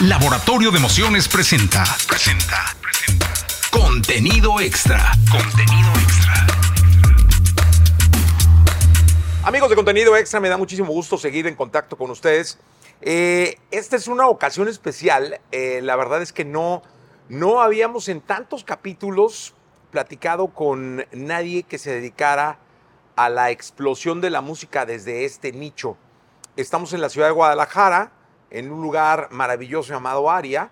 Laboratorio de Emociones presenta. Presenta. Presenta. Contenido extra. Contenido extra. Amigos de Contenido Extra, me da muchísimo gusto seguir en contacto con ustedes. Eh, esta es una ocasión especial. Eh, la verdad es que no, no habíamos en tantos capítulos platicado con nadie que se dedicara a la explosión de la música desde este nicho. Estamos en la ciudad de Guadalajara, en un lugar maravilloso llamado Aria,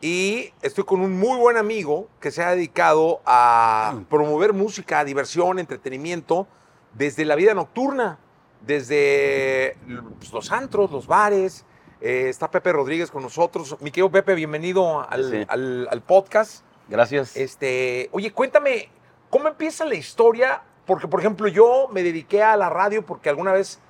y estoy con un muy buen amigo que se ha dedicado a promover música, diversión, entretenimiento desde la vida nocturna, desde pues, los antros, los bares. Eh, está Pepe Rodríguez con nosotros. Mi querido Pepe, bienvenido al, Sí. al- al podcast. Gracias. Este, oye, cuéntame, ¿cómo empieza la historia? Porque, por ejemplo, yo me dediqué a la radio porque alguna vez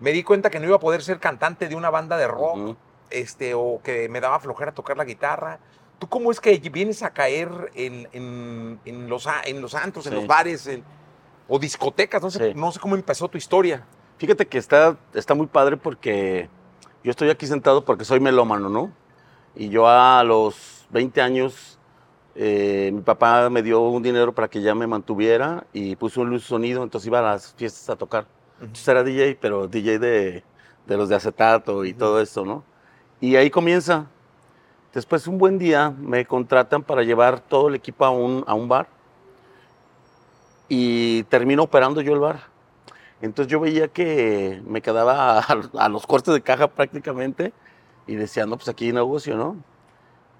me di cuenta que no iba a poder ser cantante de una banda de rock. Este, o que me daba flojera tocar la guitarra. ¿Tú cómo es que vienes a caer en, en- en los, en los antros, en Sí. los bares, en- o discotecas? No sé, Sí. no sé cómo empezó tu historia. Fíjate que está, está muy padre porque yo estoy aquí sentado porque soy melómano, ¿no? Y yo a los 20 años, eh, mi papá me dio un dinero para que ya me mantuviera y puso un luz sonido, entonces iba a las fiestas a tocar. Entonces era DJ, pero DJ de, de los de acetato y todo eso, ¿no? Y ahí comienza. Después un buen día me contratan para llevar todo el equipo a un, a un bar y termino operando yo el bar. Entonces yo veía que me quedaba a, los cortes de caja prácticamente y decía, no, pues aquí hay negocio, ¿no?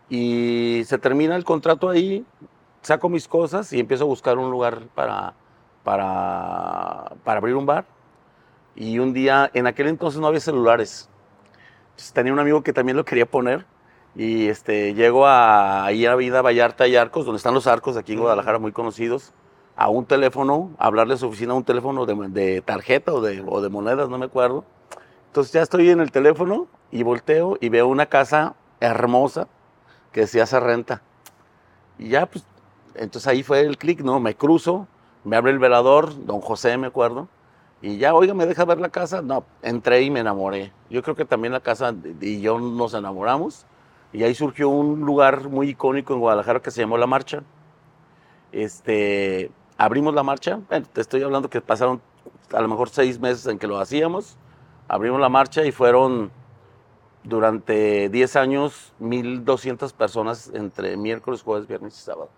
Y se termina el contrato ahí, saco mis cosas y empiezo a buscar un lugar para, para, para abrir un bar. Y un día, en aquel entonces no había celulares. Entonces tenía un amigo que también lo quería poner y este, llego a, ahí a Vida Vallarta y Arcos, donde están los arcos aquí en Guadalajara muy conocidos a un teléfono, a hablarle a su oficina a un teléfono de, de tarjeta o de, o de monedas, no me acuerdo. Entonces ya estoy en el teléfono y volteo y veo una casa hermosa que decía se renta. Y ya, pues, entonces ahí fue el clic, ¿no? Me cruzo, me abre el velador, don José, me acuerdo. Y ya, oiga, ¿me deja ver la casa? No, entré y me enamoré. Yo creo que también la casa y yo nos enamoramos. Y ahí surgió un lugar muy icónico en Guadalajara que se llamó La Marcha. Este, abrimos la marcha. Bueno, te estoy hablando que pasaron a lo mejor seis meses en que lo hacíamos. Abrimos la marcha y fueron durante 10 años 1.200 personas entre miércoles, jueves, viernes y sábado.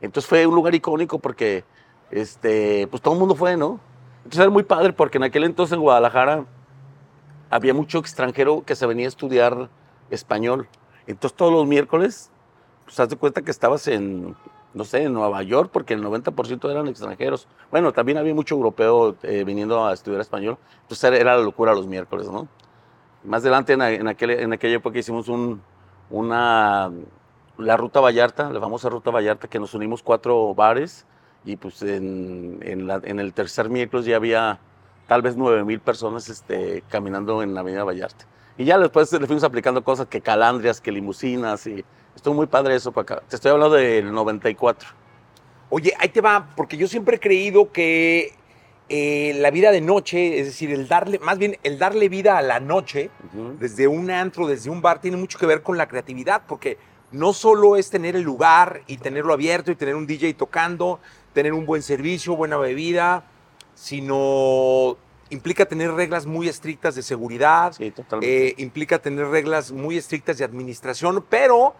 Entonces fue un lugar icónico porque este, pues todo el mundo fue, ¿no? Entonces era muy padre porque en aquel entonces en Guadalajara había mucho extranjero que se venía a estudiar español. Entonces todos los miércoles, pues haz de cuenta que estabas en, no sé, en Nueva York, porque el 90% eran extranjeros. Bueno, también había mucho europeo eh, viniendo a estudiar español. Entonces era, era la locura los miércoles, ¿no? Más adelante, en, en, aquel- en aquella época, hicimos un, una, la Ruta Vallarta, la famosa Ruta Vallarta, que nos unimos cuatro bares y pues en, en, la- en el tercer miércoles ya había tal vez 9 mil personas este, caminando en la Avenida Vallarta. Y ya después le fuimos aplicando cosas que calandrias, que limusinas y estuvo muy padre eso para acá. Te estoy hablando del 94. Oye, ahí te va, porque yo siempre he creído que eh, la vida de noche, es decir, el darle, más bien el darle vida a la noche, desde un antro, desde un bar, tiene mucho que ver con la creatividad, porque no solo es tener el lugar y tenerlo abierto y tener un DJ tocando, tener un buen servicio, buena bebida, sino implica tener reglas muy estrictas de seguridad, Sí, eh, implica tener reglas muy estrictas de administración, pero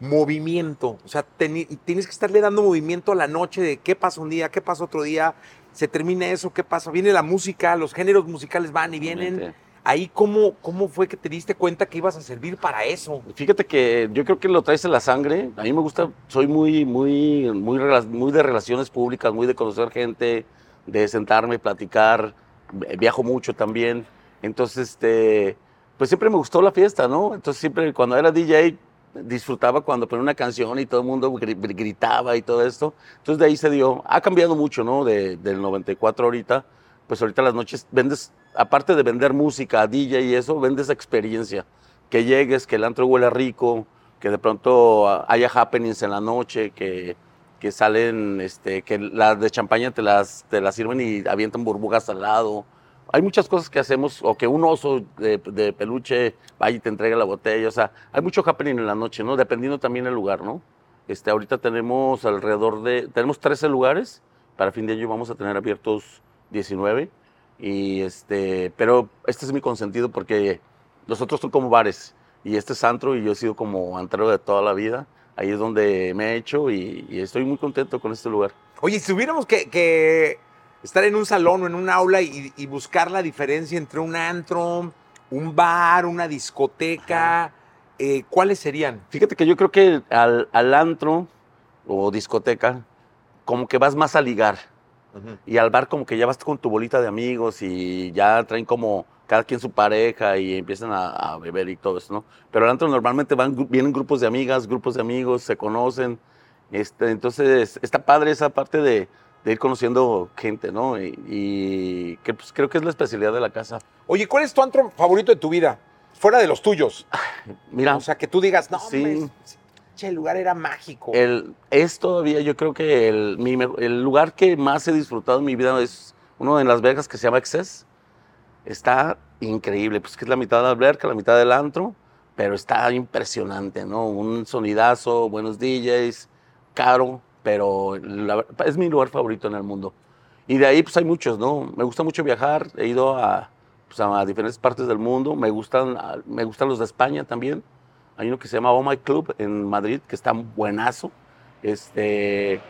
movimiento. O sea, teni- tienes que estarle dando movimiento a la noche de qué pasa un día, qué pasa otro día, se termina eso, qué pasa. Viene la música, los géneros musicales van y vienen. Ahí, ¿cómo, ¿cómo fue que te diste cuenta que ibas a servir para eso? Fíjate que yo creo que lo traes en la sangre. A mí me gusta, soy muy, muy, muy, de relaciones públicas, muy de conocer gente, de sentarme, platicar. Vi- Viajo mucho también. Entonces, este, pues siempre me gustó la fiesta, ¿no? Entonces siempre cuando era DJ disfrutaba cuando ponía una canción y todo el mundo gri- gritaba y todo esto. Entonces de ahí se dio. Ha cambiado mucho, ¿no? De- del 94 ahorita. Pues ahorita las noches vendes, aparte de vender música, DJ y eso, vendes experiencia que llegues, que el antro huela rico, que de pronto haya happenings en la noche, que, que salen, este, que las de champaña te las, te las sirven y avientan burbujas al lado, hay muchas cosas que hacemos, o que un oso de, peluche vaya y te entrega la botella, o sea, hay mucho happening en la noche, ¿no? Dependiendo también del lugar, ¿no? Este, ahorita tenemos alrededor de, tenemos 13 lugares, para fin de año vamos a tener abiertos 19, y este, pero este es mi consentido porque los otros son como bares, y este es antro, y yo he sido como antrero de toda la vida, ahí es donde me he hecho, y, y estoy muy contento con este lugar. Oye, si tuviéramos que, que estar en un salón o en un aula y, y buscar la diferencia entre un antro, un bar, una discoteca, eh, ¿cuáles serían? Fíjate que yo creo que al, al antro o discoteca, como que vas más a ligar. Y al bar como que ya vas con tu bolita de amigos y ya traen como cada quien su pareja y empiezan a, a beber y todo eso, ¿no? Pero al antro normalmente van, vienen grupos de amigas, grupos de amigos, se conocen. Este, entonces está padre esa parte de, de ir conociendo gente, ¿no? Y, y que pues, creo que es la especialidad de la casa. Oye, ¿cuál es tu antro favorito de tu vida? Fuera de los tuyos. Mira, O sea, que tú digas, no, Sí. El lugar era mágico. El, es todavía, yo creo que el, lugar que más he disfrutado en mi vida es uno en Las Vegas que se llama Excess. Está increíble, pues que es la mitad de la alberca, la mitad del antro, pero está impresionante, ¿no? Un sonidazo, buenos DJs, caro, pero es mi lugar favorito en el mundo. Y de ahí pues hay muchos, ¿no? Me gusta mucho viajar, he ido a, pues, a diferentes partes del mundo, me gustan, me gustan los de España también. Hay uno que se llama Oh My Club en Madrid, que está buenazo. Este,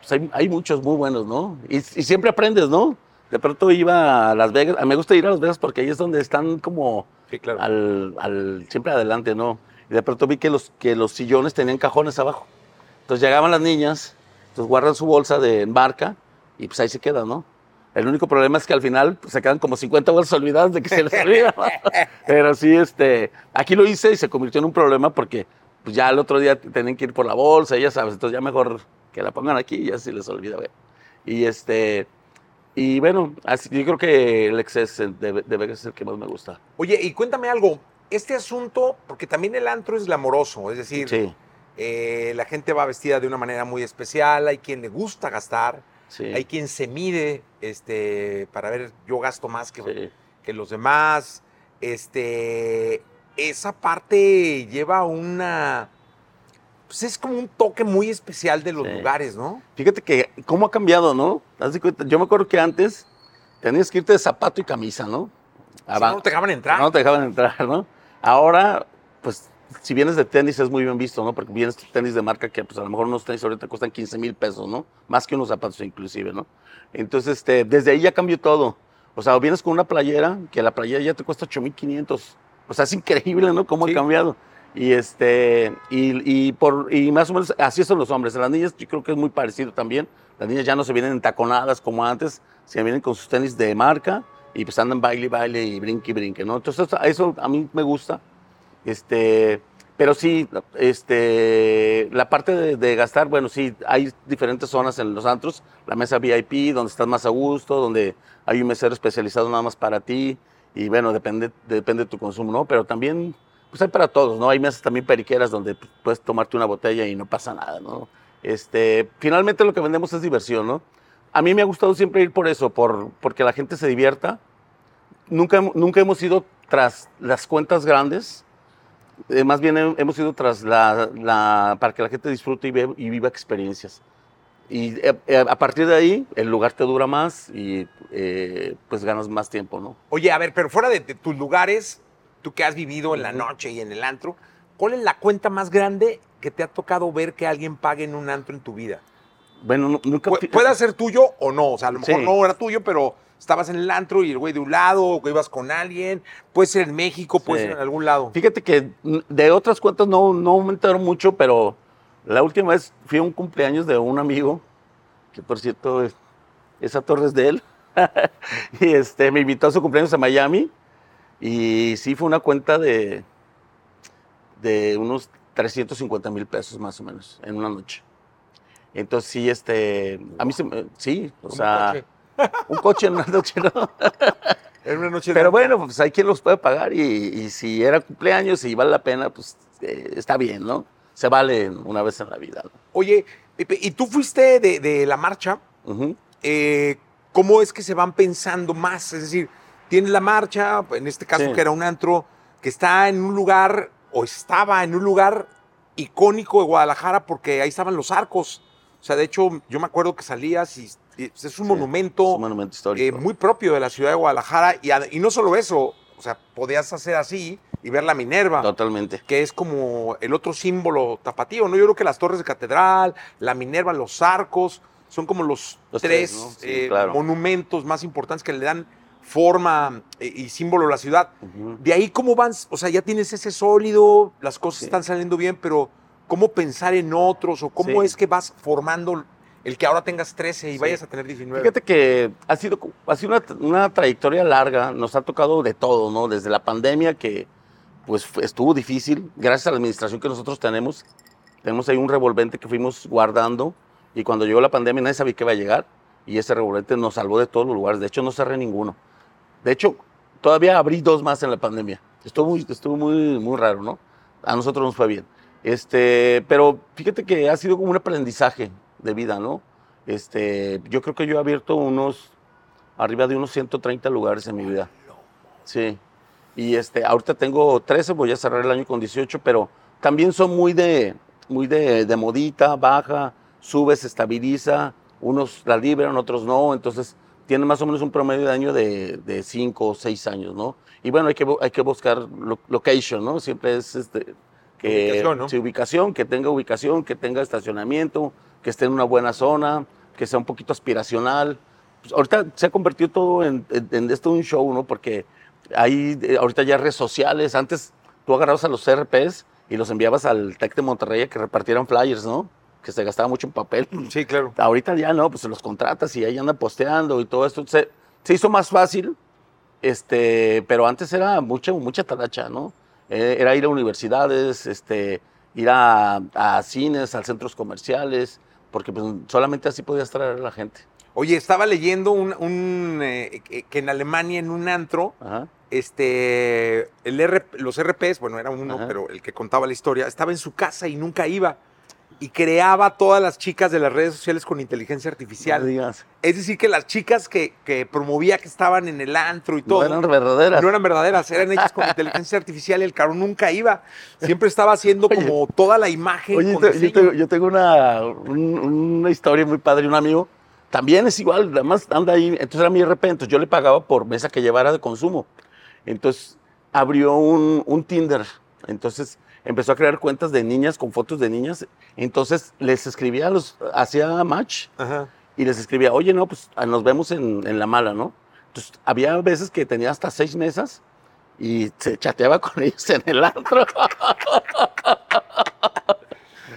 pues hay, hay muchos muy buenos, ¿no? Y, y siempre aprendes, ¿no? De pronto iba a Las Vegas, me gusta ir a Las Vegas porque ahí es donde están como Sí, claro. al, al- siempre adelante, ¿no? Y de pronto vi que los, que los sillones tenían cajones abajo. Entonces llegaban las niñas, entonces guardan su bolsa de embarca y pues ahí se quedan, ¿no? El único problema es que al final pues, se quedan como 50 bolsas olvidadas de que se les olvida. Pero sí, este, aquí lo hice y se convirtió en un problema porque pues, ya el otro día tenían que ir por la bolsa, ya sabes, entonces ya mejor que la pongan aquí y ya se les olvida. güey. Y este, y bueno, así, yo creo que el exceso de, de Vegas es el que más me gusta. Oye, y cuéntame algo. Este asunto, porque también el antro es glamoroso, es decir, Sí, eh, la gente va vestida de una manera muy especial, hay quien le gusta gastar, sí. hay quien se mide este, para ver, yo gasto más que, sí. que los demás. Este, esa parte lleva una. Pues es como un toque muy especial de los Sí. lugares, ¿no? Fíjate que cómo ha cambiado, ¿no? Yo me acuerdo que antes tenías que irte de zapato y camisa, ¿no? Si no te dejaban entrar. No te dejaban entrar, ¿no? Ahora, pues, si vienes de tenis es muy bien visto, ¿no? Porque vienes de tenis de marca que, pues, a lo mejor unos tenis ahorita cuestan 15 mil pesos, ¿no? Más que unos zapatos inclusive, ¿no? Entonces, este, desde ahí ya cambió todo. O sea, vienes con una playera, que la playera ya te cuesta 8,500. O sea, es increíble, ¿no? Cómo Sí. ha cambiado. Y, este, y, y por, y más o menos así son los hombres. Las niñas yo creo que es muy parecido también. Las niñas ya no se vienen entaconadas como antes, se vienen con sus tenis de marca y pues andan baile baile y brinque brinque, ¿no? Entonces eso a mí me gusta. Este, pero sí, este, la parte de, de gastar, bueno, sí, hay diferentes zonas en los antros. La mesa VIP, donde estás más a gusto, donde hay un mesero especializado nada más para ti. Y bueno, depende, depende de tu consumo, ¿no? Pero también, pues hay para todos, ¿no? Hay mesas también periqueras donde puedes tomarte una botella y no pasa nada, ¿no? Este, finalmente lo que vendemos es diversión, ¿no? A mí me ha gustado siempre ir por eso, por, porque la gente se divierta. Nunca, nunca hemos ido tras las cuentas grandes, eh, más bien he- hemos ido tras la, la- para que la gente disfrute y, ve- y viva experiencias. Y eh, eh, a partir de ahí, el lugar te dura más y eh, pues ganas más tiempo, ¿no? Oye, a ver, pero fuera de, de tus lugares, tú que has vivido en la noche y en el antro, ¿cuál es la cuenta más grande que te ha tocado ver que alguien pague en un antro en tu vida? Bueno, nu- nunca... Pu- puede ser tuyo o no, o sea, a lo mejor Sí. no era tuyo, pero estabas en el antro y el güey de un lado, o ibas con alguien, puede ser en México, puede Sí. ser en algún lado. Fíjate que de otras cuentas no, no me entero mucho, pero la última vez fui a un cumpleaños de un amigo, que por cierto, es- esa torre es de él, y este, me invitó a su cumpleaños a Miami, y sí fue una cuenta de, de unos 350 mil pesos más o menos en una noche. Entonces sí, este, a mí se sí, o sea, coche. Un coche en una noche, ¿no? En una noche Pero bueno, pues hay quien los puede pagar y, y si era cumpleaños y vale la pena, pues eh, está bien, ¿no? Se vale una vez en la vida. ¿no? Oye, Pepe, ¿y tú fuiste de, de la marcha? Eh, ¿Cómo es que se van pensando más? Es decir, tienes la marcha, en este caso Sí. que era un antro, que está en un lugar, o estaba en un lugar icónico de Guadalajara porque ahí estaban los arcos. O sea, de hecho, yo me acuerdo que salías y es un Sí, monumento, es un monumento histórico. eh, muy propio de la ciudad de Guadalajara. Y, no solo eso, o sea, podías hacer así y ver la Minerva Totalmente. que es como el otro símbolo tapatío, ¿no? Yo creo que las torres de catedral, la Minerva, los arcos, son como los, Los tres, tres, ¿no? Sí, eh, claro. monumentos más importantes que le dan forma eh, y símbolo a la ciudad. De ahí, ¿cómo van? O sea, ya tienes ese sólido, las cosas Sí. están saliendo bien, pero ¿cómo pensar en otros? ¿O cómo Sí. es que vas formando el que ahora tengas 13 y Sí. vayas a tener 19? Fíjate que ha sido, ha sido una, una trayectoria larga, nos ha tocado de todo, ¿no? Desde la pandemia que pues estuvo difícil, gracias a la administración que nosotros tenemos, tenemos ahí un revolvente que fuimos guardando y cuando llegó la pandemia nadie sabía que iba a llegar y ese revolvente nos salvó de todos los lugares, de hecho no cerré ninguno. De hecho, todavía abrí dos más en la pandemia. Estuvo muy, estuvo muy, muy raro, ¿no? A nosotros nos fue bien. Este, pero fíjate que ha sido como un aprendizaje de vida, ¿no? Este, yo creo que yo he abierto unos, arriba de unos 130 lugares en mi vida. Sí. Y este, ahorita tengo 13, voy a cerrar el año con 18, pero también son muy de, muy de, de modita, baja, sube, se estabiliza, unos la liberan, otros no, entonces tiene más o menos un promedio de año de 5 o 6 años, ¿no? Y bueno, hay que, hay que buscar lo- location, ¿no? Siempre es este, que, Ubicación, ¿no? sí, ubicación, que tenga ubicación, que tenga estacionamiento, que esté en una buena zona, que sea un poquito aspiracional. Pues ahorita se ha convertido todo en, en- en esto un show, ¿no? Porque hay eh, ahorita ya redes sociales. Antes tú agarrabas a los CRPs y los enviabas al TEC de Monterrey a que repartieran flyers, ¿no? Que se gastaba mucho en papel. Sí, claro. Ahorita ya no, pues se los contratas y ahí andan posteando y todo esto. Se, se hizo más fácil, este, pero antes era mucha, mucha talacha, ¿no? Eh, era ir a universidades, este, ir a, a cines, a centros comerciales, porque pues, solamente así podías traer a la gente. Oye, estaba leyendo un, un, eh, que en Alemania, en un antro, Ajá. este, el R- los RPs, bueno, era uno, Ajá. pero el que contaba la historia, estaba en su casa y nunca iba. Y creaba todas las chicas de las redes sociales con inteligencia No artificial. digas. Es decir, que las chicas que, que promovía que estaban en el antro y todo. No eran verdaderas. no eran verdaderas, eran hechas con inteligencia artificial y el caro nunca iba. Siempre estaba haciendo Oye. como toda la imagen. Oye, con te- yo, tengo, yo tengo una, un- una historia muy padre, un amigo, también es igual, además anda ahí, entonces era mi RP, entonces yo le pagaba por mesa que llevara de consumo. Entonces abrió un, un Tinder, entonces empezó a crear cuentas de niñas con fotos de niñas, entonces les escribía, a los, hacía match Ajá. y les escribía, oye, no, pues ah, nos vemos en, en la mala, ¿no? Entonces había veces que tenía hasta seis mesas y se chateaba con ellos en el antro.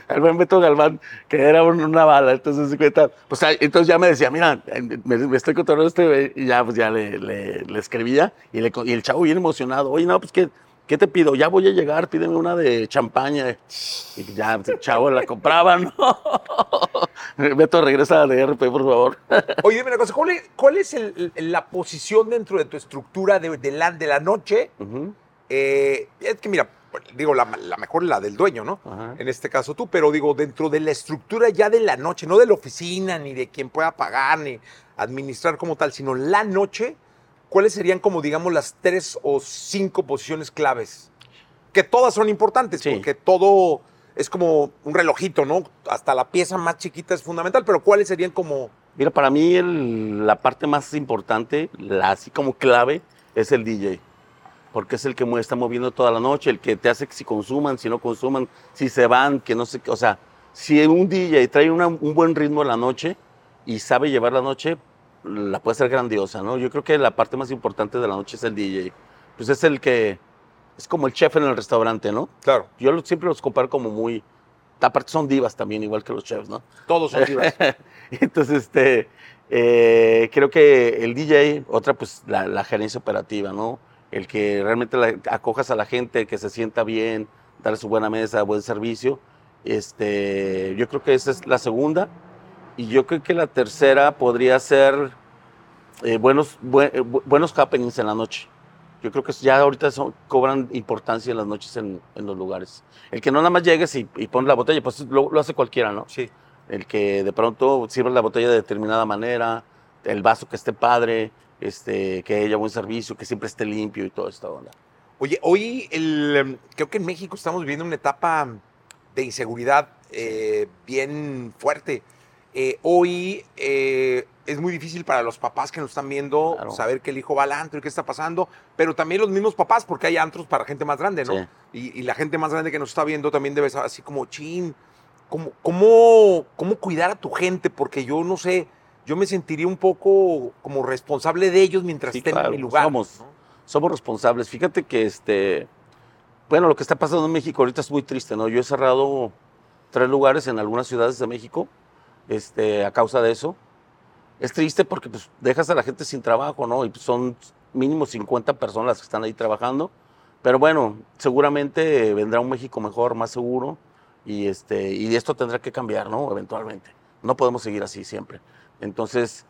El buen Beto Galván, que era un- una bala, entonces se cuenta, pues entonces ya me decía, mira, me, me estoy contando este, güey", y ya, pues ya le, le- le escribía, y, le y el chavo bien emocionado, oye, no, pues, ¿qué, ¿qué te pido? Ya voy a llegar, pídeme una de champaña. Y ya, chavo la compraba, ¿no? Beto, regresa de RP, por favor. Oye, dime una cosa, ¿cuál es, cuál es el- el- la posición dentro de tu estructura de, de la, de la noche? Eh, es que mira, digo, la, la mejor es la del dueño, ¿no? ajá. En este caso tú, pero digo, dentro de la estructura ya de la noche, no de la oficina, ni de quien pueda pagar, ni administrar como tal, sino la noche, ¿cuáles serían como, digamos, las tres o cinco posiciones claves? Que todas son importantes, Sí. porque todo es como un relojito, ¿no? Hasta la pieza más chiquita es fundamental, pero ¿cuáles serían como... Mira, para mí el- la parte más importante, la así como clave, es el DJ. Porque es el que está moviendo toda la noche, el que te hace que si consuman, si no consuman, si se van, que no sé qué. O sea, si un DJ trae una- un buen ritmo en la noche y sabe llevar la noche, la puede ser grandiosa, ¿no? Yo creo que la parte más importante de la noche es el DJ. Pues es el que, es como el chef en el restaurante, ¿no? Claro, Yo lo- siempre los comparo como muy, aparte son divas también, igual que los chefs, ¿no? todos son divas. Entonces, este, eh, creo que el DJ, otra, pues la, la gerencia operativa, ¿no? El que realmente la- acojas a la gente, que se sienta bien, darle su buena mesa, buen servicio. Este, yo creo que esa es la segunda. Y yo creo que la tercera podría ser eh, buenos, bue- eh, bu- buenos happenings en la noche. Yo creo que ya ahorita son- cobran importancia en las noches en, en los lugares. El que no nada más llegues y, y pones la botella, pues lo, lo hace cualquiera, ¿no? Sí. el que de pronto sirve la botella de determinada manera, el vaso que esté padre, este, que haya buen servicio, que siempre esté limpio y todo esto. onda. Oye, hoy el, em, creo que en México estamos viviendo una etapa de inseguridad eh, bien fuerte. Eh, hoy eh, es muy difícil para los papás que nos están viendo Claro. saber que el hijo va al antro y qué está pasando, pero también los mismos papás, porque hay antros para gente más grande, ¿no? Sí. Y, y la gente más grande que nos está viendo también debe estar así como, chin, ¿cómo, cómo, ¿cómo cuidar a tu gente? Porque yo no sé, yo me sentiría un poco como responsable de ellos mientras Sí, estén claro, en mi lugar. somos. ¿no? somos responsables. Fíjate que este, bueno, lo que está pasando en México ahorita es muy triste, ¿no? Yo he cerrado tres lugares en algunas ciudades de México, este, a causa de eso. Es triste porque pues, dejas a la gente sin trabajo, ¿no? Y pues, son mínimo 50 personas las que están ahí trabajando. Pero bueno, seguramente vendrá un México mejor, más seguro, y, este, y esto tendrá que cambiar, ¿no? Eventualmente. No podemos seguir así siempre. Entonces,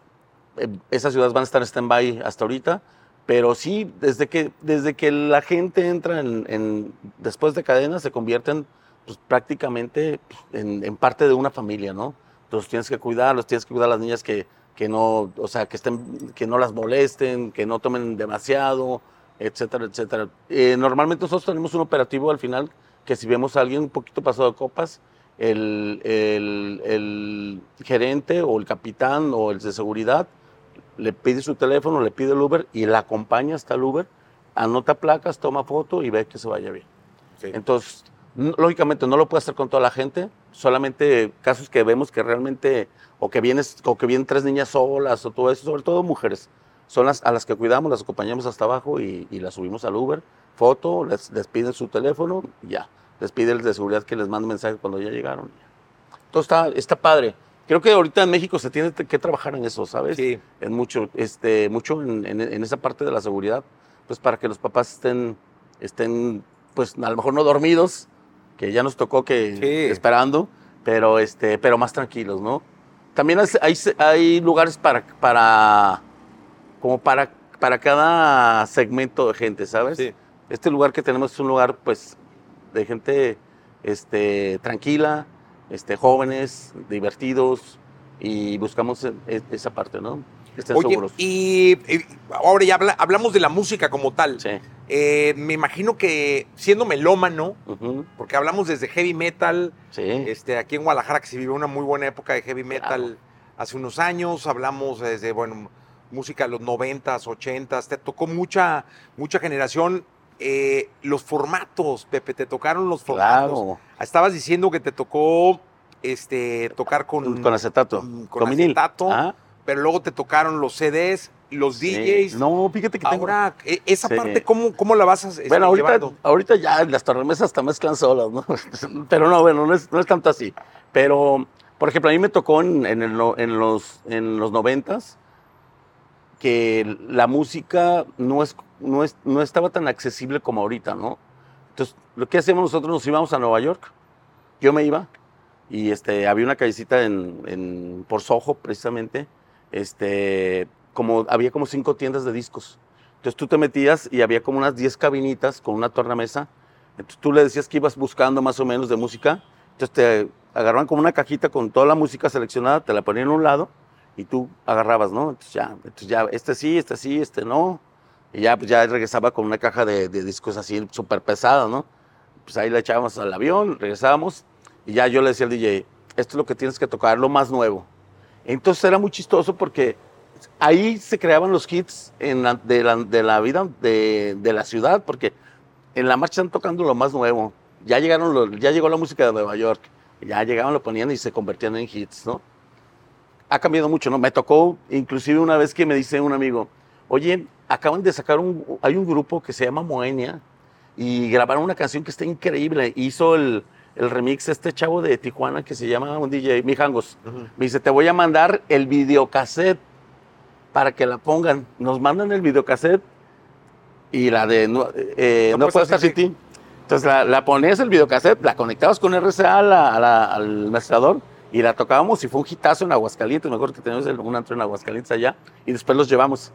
eh, esas ciudades van a estar en stand-by hasta ahorita, pero sí, desde que, desde que la gente entra en, en- después de cadena, se convierten pues, prácticamente pues, en, en parte de una familia, ¿no? Entonces tienes que cuidarlos, tienes que cuidar a las niñas que, que no, o sea, que, estén, que no las molesten, que no tomen demasiado, etcétera, etcétera. Eh, normalmente nosotros tenemos un operativo al final que si vemos a alguien un poquito pasado de copas, el, el- el gerente o el capitán o el de seguridad le pide su teléfono, le pide el Uber y la acompaña hasta el Uber, anota placas, toma foto y ve que se vaya bien. Sí. Entonces, lógicamente no lo puede hacer con toda la gente, solamente casos que vemos que realmente, o que, vienes, o que vienen tres niñas solas o todo eso, sobre todo mujeres, son las a las que cuidamos, las acompañamos hasta abajo y, y las subimos al Uber, foto, les, les piden su teléfono ya, les pide el de seguridad que les mande mensaje cuando ya llegaron. Todo está, está padre. Creo que ahorita en México se tiene que trabajar en eso, ¿sabes? Sí. En mucho, este, mucho en, en- en esa parte de la seguridad, pues para que los papás estén, estén, pues a lo mejor no dormidos, que ya nos tocó que Sí. esperando, pero este, pero más tranquilos, ¿no? También hay, hay, lugares para, para, como para, para cada segmento de gente, ¿sabes? Sí. Este lugar que tenemos es un lugar, pues, de gente, este, tranquila, este, jóvenes, divertidos, y buscamos e- e- esa parte, ¿no? Estén Oye, seguros. y, y ahora ya habla- hablamos de la música como tal. Sí. Eh, me imagino que siendo melómano, porque hablamos desde heavy metal, Sí. este, aquí en Guadalajara que se vivió una muy buena época de heavy metal Claro. hace unos años, hablamos desde, bueno, música de los 90s, 80s, te tocó mucha, mucha generación. Eh, los formatos, Pepe, te tocaron los formatos. Claro. Estabas diciendo que te tocó este, tocar con, Con acetato. con Con, vinil. acetato. Pero luego te tocaron los CDs, los sí. DJs. No, fíjate que tengo. Ahora, e- esa Sí. parte, ¿cómo, ¿cómo la vas a Bueno, ahorita, llevando? ahorita ya las tornamesas hasta mezclan solas, ¿no? Pero no, bueno, no es, no es tanto así. Pero, por ejemplo, a mí me tocó en, en, el no- en los, en los noventas que la música no, es, no, es, no estaba tan accesible como ahorita, ¿no? Entonces, lo que hacíamos nosotros, nos íbamos a Nueva York. Yo me iba y este, había una callecita en, en, por Soho, precisamente. Este, como, había como cinco tiendas de discos. Entonces tú te metías y había como unas 10 cabinitas con una tornamesa. Entonces tú le decías que ibas buscando más o menos de música. Entonces te agarraban como una cajita con toda la música seleccionada, te la ponían a un lado y tú agarrabas, ¿no? Entonces ya, entonces ya este sí, este sí, este no. Y ya, pues ya regresaba con una caja de, de discos así súper pesada, ¿no? Pues ahí la echábamos al avión, regresábamos y ya yo le decía al DJ, esto es lo que tienes que tocar, lo más nuevo. Entonces era muy chistoso porque ahí se creaban los hits en la- de, la, vida de, de la ciudad, porque en la marcha están tocando lo más nuevo. Ya, llegaron los- ya llegó la música de Nueva York, ya llegaban, lo ponían y se convertían en hits, ¿no? Ha cambiado mucho, ¿no? Me tocó, inclusive una vez que me dice un amigo, oye, acaban de sacar un, hay un grupo que se llama Moenia y grabaron una canción que está increíble. Hizo el, el remix este chavo de Tijuana que se llama un DJ, Mijangos. Ujú. Me dice, te voy a mandar el videocassette para que la pongan. Nos mandan el videocassette y la de No, eh, No no puedo puedo estar sin ti. Entonces la, la ponías el videocassette, la conectabas con RCA a la- a la- al mezclador y la tocábamos y fue un hitazo en Aguascalientes. Me acuerdo que teníamos un antro en Aguascalientes allá y después los llevamos.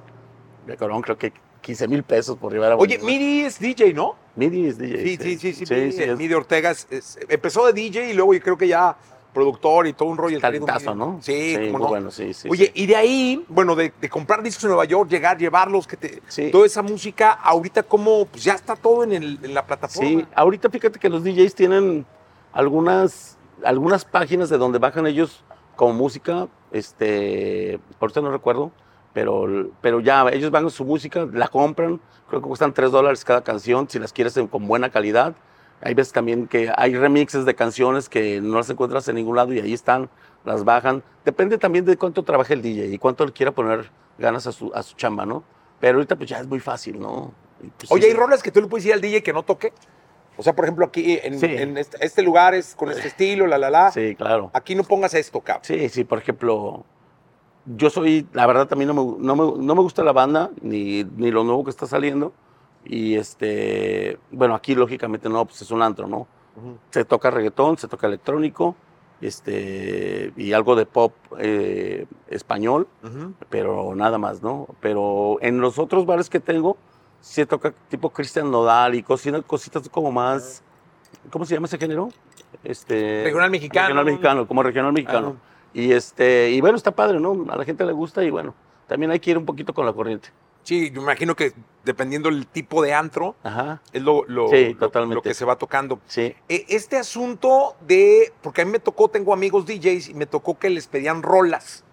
Me cobraron creo que 15 mil pesos por llevar a Oye, Miri es DJ, ¿no? Midi es DJ. Sí, sí, sí, sí. sí, Miri, sí, es- Miri Ortega es- es- empezó de DJ y luego yo creo que ya productor y todo un rollo. Talentazo. ¿no? Sí, cómo muy no. bueno, sí, sí. Oye, sí. y de ahí, bueno, de, de comprar discos en Nueva York, llegar, llevarlos, que te, Sí. toda esa música, ahorita como, pues ya está todo en, el- en la plataforma. Sí, ahorita fíjate que los DJs tienen algunas, algunas páginas de donde bajan ellos como música, este, ahorita no recuerdo, pero, pero ya ellos van su música, la compran, creo que cuestan 3 dólares cada canción, si las quieres con buena calidad. Hay veces también que hay remixes de canciones que no las encuentras en ningún lado y ahí están, las bajan. Depende también de cuánto trabaje el DJ y cuánto le quiera poner ganas a su, a su chamba, ¿no? Pero ahorita pues ya es muy fácil, ¿no? Pues, Oye, sí. ¿hay rolas que tú le puedes decir al DJ que no toque? O sea, por ejemplo, aquí en, Sí. en este, este lugar es con este estilo, la, la, la. Sí, claro. Aquí no pongas esto, cabrón. Sí, sí, por ejemplo, yo soy, la verdad también no me, no me, no me gusta la banda, ni, ni lo nuevo que está saliendo. Y este, bueno, aquí lógicamente no, pues es un antro, ¿no? Se toca reggaetón, se toca electrónico, este, y algo de pop eh, español, pero nada más, ¿no? Pero en los otros bares que tengo, se toca tipo Cristian Nodal y cocina, cositas como más, ¿cómo se llama ese género? Este, Regional mexicano. Regional mexicano, como regional mexicano. Y este, y bueno, está padre, ¿no? A la gente le gusta y bueno, también hay que ir un poquito con la corriente. Sí, yo imagino que dependiendo del tipo de antro, Ajá. es lo, lo- Sí, lo- totalmente. lo que se va tocando. Sí. E- Este asunto de, porque a mí me tocó, tengo amigos DJs y me tocó que les pedían rolas.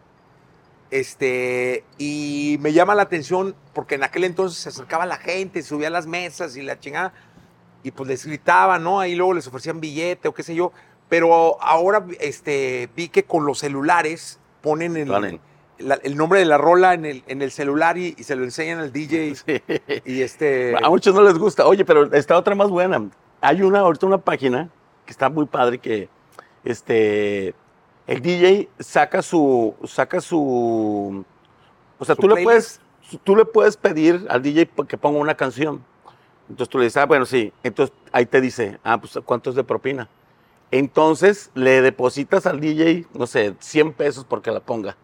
Este, y me llama la atención porque en aquel entonces se acercaba la gente, subía a las mesas y la chingada, y pues les gritaban, ¿no? Ahí luego les ofrecían billete o qué sé yo. Pero ahora este, vi que con los celulares ponen el, Ponen. la- el nombre de la rola en el, en el celular y, y se lo enseñan al DJ. Sí. Y este. A muchos no les gusta. Oye, pero está otra más buena. Hay una, ahorita una página que está muy padre que este el DJ saca su saca su o sea, ¿Su tú le puedes tú le puedes pedir al DJ que ponga una canción. Entonces tú le dices, ah, bueno, sí. Entonces ahí te dice, ah, pues ¿cuánto es de propina? Entonces le depositas al DJ, no sé, 100 pesos porque la ponga.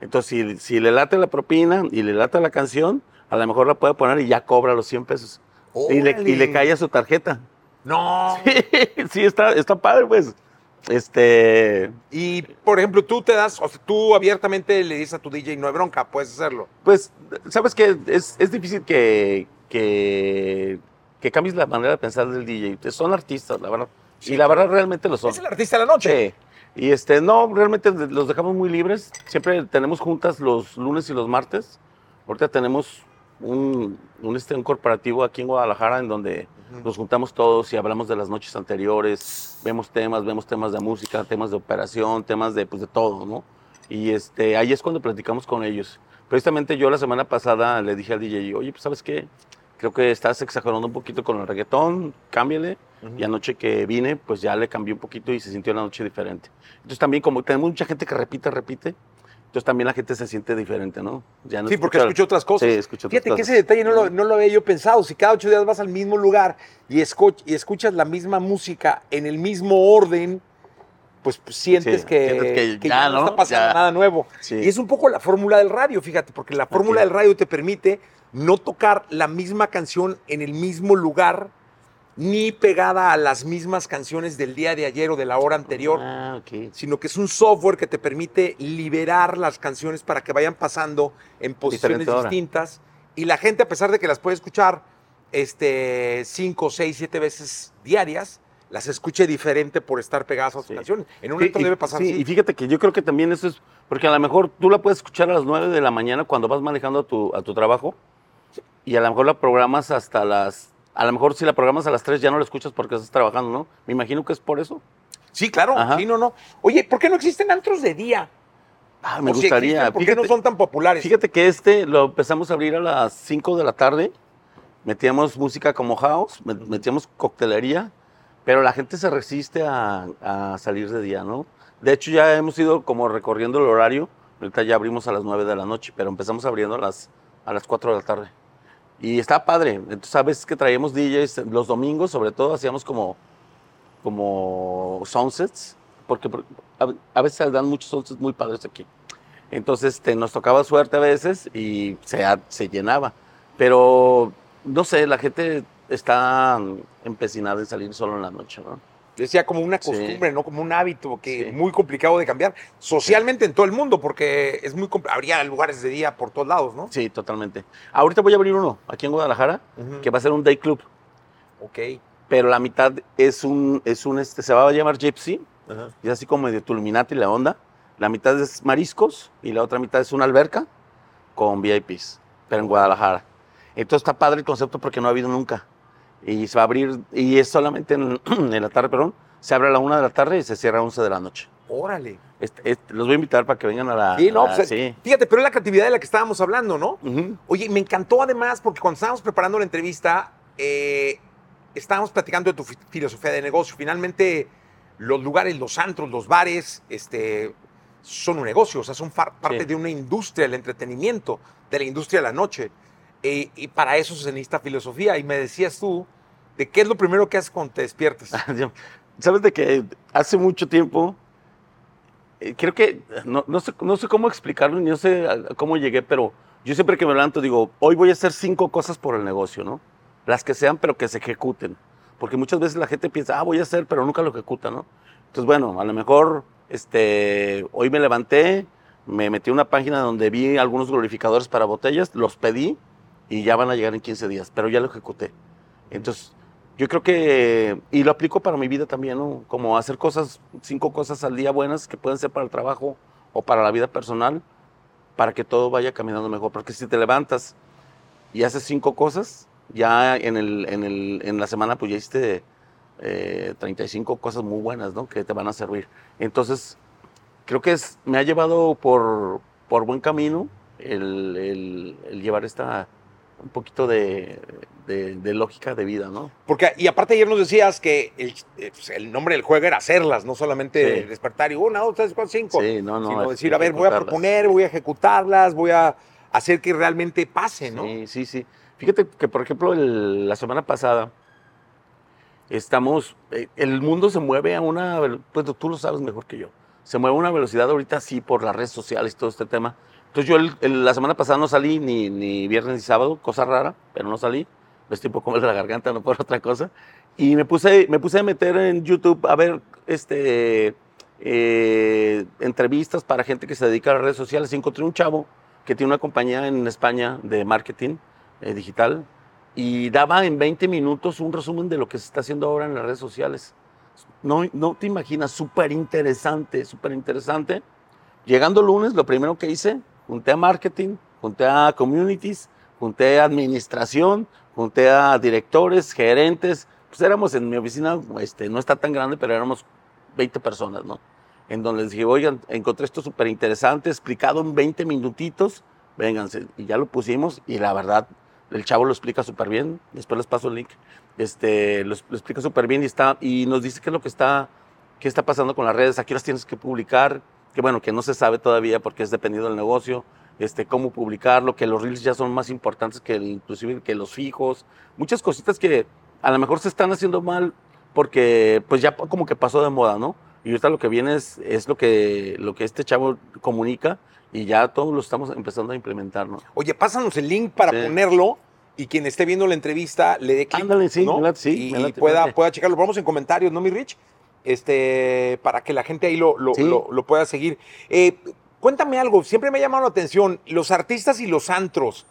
Entonces, si, si le late la propina y le late la canción, a lo mejor la puede poner y ya cobra los 100 pesos. Y le, y le cae a su tarjeta. No. sí, está, está padre, pues. Este, Y, por ejemplo, tú te das, o sea, tú abiertamente le dices a tu DJ, no hay bronca, puedes hacerlo. pues, ¿sabes qué? Es, es difícil que, que, que cambies la manera de pensar del DJ. Son artistas, la verdad. Y la verdad realmente lo son. Es el artista de la noche. Sí. Y este, no, realmente los dejamos muy libres. Siempre tenemos juntas los lunes y los martes. Ahorita tenemos un, un, este, un corporativo aquí en Guadalajara en donde nos juntamos todos y hablamos de las noches anteriores, vemos temas, vemos temas de música, temas de operación, temas de, pues, de todo, ¿no? Y este, ahí es cuando platicamos con ellos. Precisamente yo la semana pasada le dije al DJ, oye, pues ¿sabes qué? Creo que estás exagerando un poquito con el reggaetón, cámbiale. Y anoche que vine, pues ya le cambié un poquito y se sintió la noche diferente. Entonces también como tenemos mucha gente que repite, repite, entonces también la gente se siente diferente, ¿no? Ya no Sí, porque escucho otras cosas. Sí, escucho otras Fíjate que cosas. ese detalle no lo, no lo había yo pensado. Si cada ocho días vas al mismo lugar y, escu- y escuchas la misma música en el mismo orden, pues, pues sientes Sí, que, sientes que que ya, ya no, está pasando Ya. nada nuevo. Sí. Y es un poco la fórmula del radio, fíjate, porque la fórmula del radio te permite no tocar la misma canción en el mismo lugar, ni pegada a las mismas canciones del día de ayer o de la hora anterior Ah, sino que es un software que te permite liberar las canciones para que vayan pasando en posiciones distintas. Y la gente, a pesar de que las puede escuchar este, cinco, seis, siete veces diarias, las escuche diferente por estar pegadas a sus Sí. canciones. En un Sí, debe pasar sí, así. Y fíjate que yo creo que también eso es, porque a lo mejor tú la puedes escuchar a las 9 de la mañana cuando vas manejando a tu, a tu trabajo y a lo mejor la programas hasta las, a lo mejor si la programas a las 3 ya no la escuchas porque estás trabajando, ¿no? Me imagino que es por eso. Sí, claro. Ajá. Sí, no, no. Oye, ¿por qué no existen antros de día? Ah, me O si gustaría. existen, ¿Por qué Fíjate- no son tan populares? Fíjate que este lo empezamos a abrir a las 5 de la tarde. Metíamos música como house, met- metíamos coctelería, pero la gente se resiste a, a salir de día, ¿no? De hecho, ya hemos ido como recorriendo el horario. Ahorita ya abrimos a las 9 de la noche, pero empezamos abriendo a las, a las 4 de la tarde. Y está padre. Entonces, sabes que traíamos DJs los domingos, sobre todo, hacíamos como, como sunsets, porque por- a, a veces dan muchos sunsets muy padres aquí. Entonces este, nos tocaba suerte a veces y se, a- se llenaba. Pero no sé, la gente está empecinada en salir solo en la noche, ¿no? Decía como una Sí. costumbre, ¿no? Como un hábito que Sí. muy complicado de cambiar socialmente en todo el mundo, porque es muy habría lugares de día por todos lados, ¿no? Sí, totalmente. Ahorita voy a abrir uno aquí en Guadalajara, que va a ser un day club, Ok. pero la mitad es un, es un este, se va a llamar Gypsy, y es así como de Tulminati la onda. La mitad es mariscos y la otra mitad es una alberca con VIPs, pero en Guadalajara. Entonces está padre el concepto porque no ha habido nunca. Y se va a abrir, y es solamente en, en la tarde, perdón, se abre a la una de la tarde y se cierra a 11 de la noche. Órale. Este- este- los voy a invitar para que vengan a la... Sí, no, la- pues, sí. Fíjate, pero es la creatividad de la que estábamos hablando, ¿no? Oye, me encantó además porque cuando estábamos preparando la entrevista, eh, estábamos platicando de tu fi- filosofía de negocio. Finalmente, los lugares, los antros, los bares, este, son un negocio, o sea, son parte Sí. de una industria del entretenimiento, de la industria de la noche. Y para eso se necesita filosofía. Y me decías tú, ¿de qué es lo primero que haces cuando te despiertas? Sabes de que hace mucho tiempo, eh, creo que, no, no sé, no sé cómo explicarlo, ni no sé cómo llegué, pero yo siempre que me levanto digo, hoy voy a hacer cinco cosas por el negocio, ¿no? Las que sean, pero que se ejecuten. Porque muchas veces la gente piensa, ah, voy a hacer, pero nunca lo ejecuta, ¿no? Entonces, bueno, a lo mejor este, hoy me levanté, me metí a una página donde vi algunos glorificadores para botellas, los pedí y ya van a llegar en 15 días, pero ya lo ejecuté. Entonces, yo creo que, y lo aplico para mi vida también, ¿no? Como hacer cosas, cinco cosas al día buenas que pueden ser para el trabajo o para la vida personal, para que todo vaya caminando mejor. Porque si te levantas y haces cinco cosas, ya en, el, en, el, en la semana pues ya hiciste eh, 35 cosas muy buenas, ¿no? Que te van a servir. Entonces, creo que es, me ha llevado por, por buen camino el, el- llevar esta, un poquito de, de- de lógica de vida, ¿no? Porque, y aparte ayer nos decías que el, eh, pues, el nombre del juego era hacerlas, no solamente Sí. despertar y una, dos, tres, cuatro, cinco. Sí, no, no. sino decir, a ver, voy a proponer, voy a ejecutarlas, voy a hacer que realmente pase, ¿no? Sí, sí, sí. Fíjate que, por ejemplo, el- la semana pasada estamos, eh, el mundo se mueve a una, pues tú lo sabes mejor que yo, se mueve a una velocidad ahorita sí por las redes sociales y todo este tema. Entonces yo el- el- la semana pasada no salí ni, ni viernes ni sábado, cosa rara, pero no salí. Me estoy poco mal de la garganta, no por otra cosa. Y me puse, me puse a meter en YouTube a ver este, eh, entrevistas para gente que se dedica a las redes sociales. Y encontré un chavo que tiene una compañía en España de marketing eh, digital y daba en 20 minutos un resumen de lo que se está haciendo ahora en las redes sociales. No, no te imaginas, súper interesante, súper interesante. Llegando el lunes, lo primero que hice, junté a marketing, junté a communities, junté a administración, junté a directores, gerentes. Pues éramos en mi oficina, este, no está tan grande, pero éramos 20 personas, ¿no? En donde les dije, oigan, encontré esto súper interesante, explicado en 20 minutitos, vénganse. Y ya lo pusimos y la verdad, el chavo lo explica súper bien. Después les paso el link. Este, lo, explica súper bien y, está, y nos dice qué es lo que está, qué está pasando con las redes, aquí las tienes que publicar, que bueno, que no se sabe todavía porque es dependiendo del negocio, este, cómo publicarlo, que los reels ya son más importantes que el- inclusive que los fijos, muchas cositas que a lo mejor se están haciendo mal porque pues ya como que pasó de moda, ¿no? Y ahorita lo que viene es, es lo, que, lo que este chavo comunica y ya todos lo estamos empezando a implementar, ¿no? Oye, pásanos el link para Sí. ponerlo y quien esté viendo la entrevista le dé clic. Ándale, sí, ¿no? me late, sí, y, me y late, me pueda, pueda checarlo. Vamos en comentarios, ¿no, mi Rich? Este, para que la gente ahí lo, lo, Sí. lo- lo pueda seguir. Eh, cuéntame algo, siempre me ha llamado la atención, los artistas y los antros,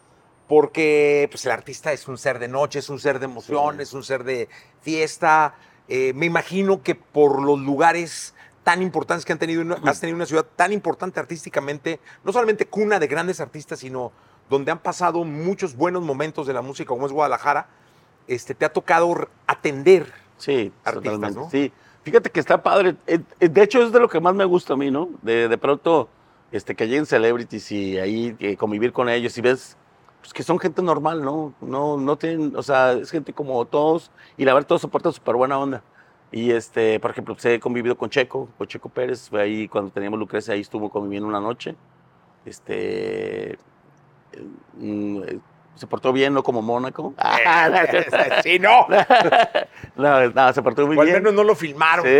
porque pues, el artista es un ser de noche, es un ser de emoción, Sí. es un ser de fiesta. Eh, me imagino que por los lugares tan importantes que han tenido, has tenido una ciudad tan importante artísticamente, no solamente cuna de grandes artistas, sino donde han pasado muchos buenos momentos de la música, como es Guadalajara, este, te ha tocado atender. Sí, Artistas. ¿no? Sí, fíjate que está padre. Eh, eh, De hecho, es de lo que más me gusta a mí, ¿no? De, de pronto, este, que lleguen celebrities y ahí convivir con ellos y ves pues, que son gente normal, ¿no? No, no tienen, o sea, es gente como todos y la verdad todos soportan súper buena onda. Y este, por ejemplo, pues, he convivido con Checo, con Checo Pérez, fue ahí cuando teníamos Lucrecia, ahí estuvo conviviendo una noche. Este, eh, mm, se portó bien, no como Mónaco. sí, no. No, no, se portó muy O al bien. menos no lo filmaron. Sí.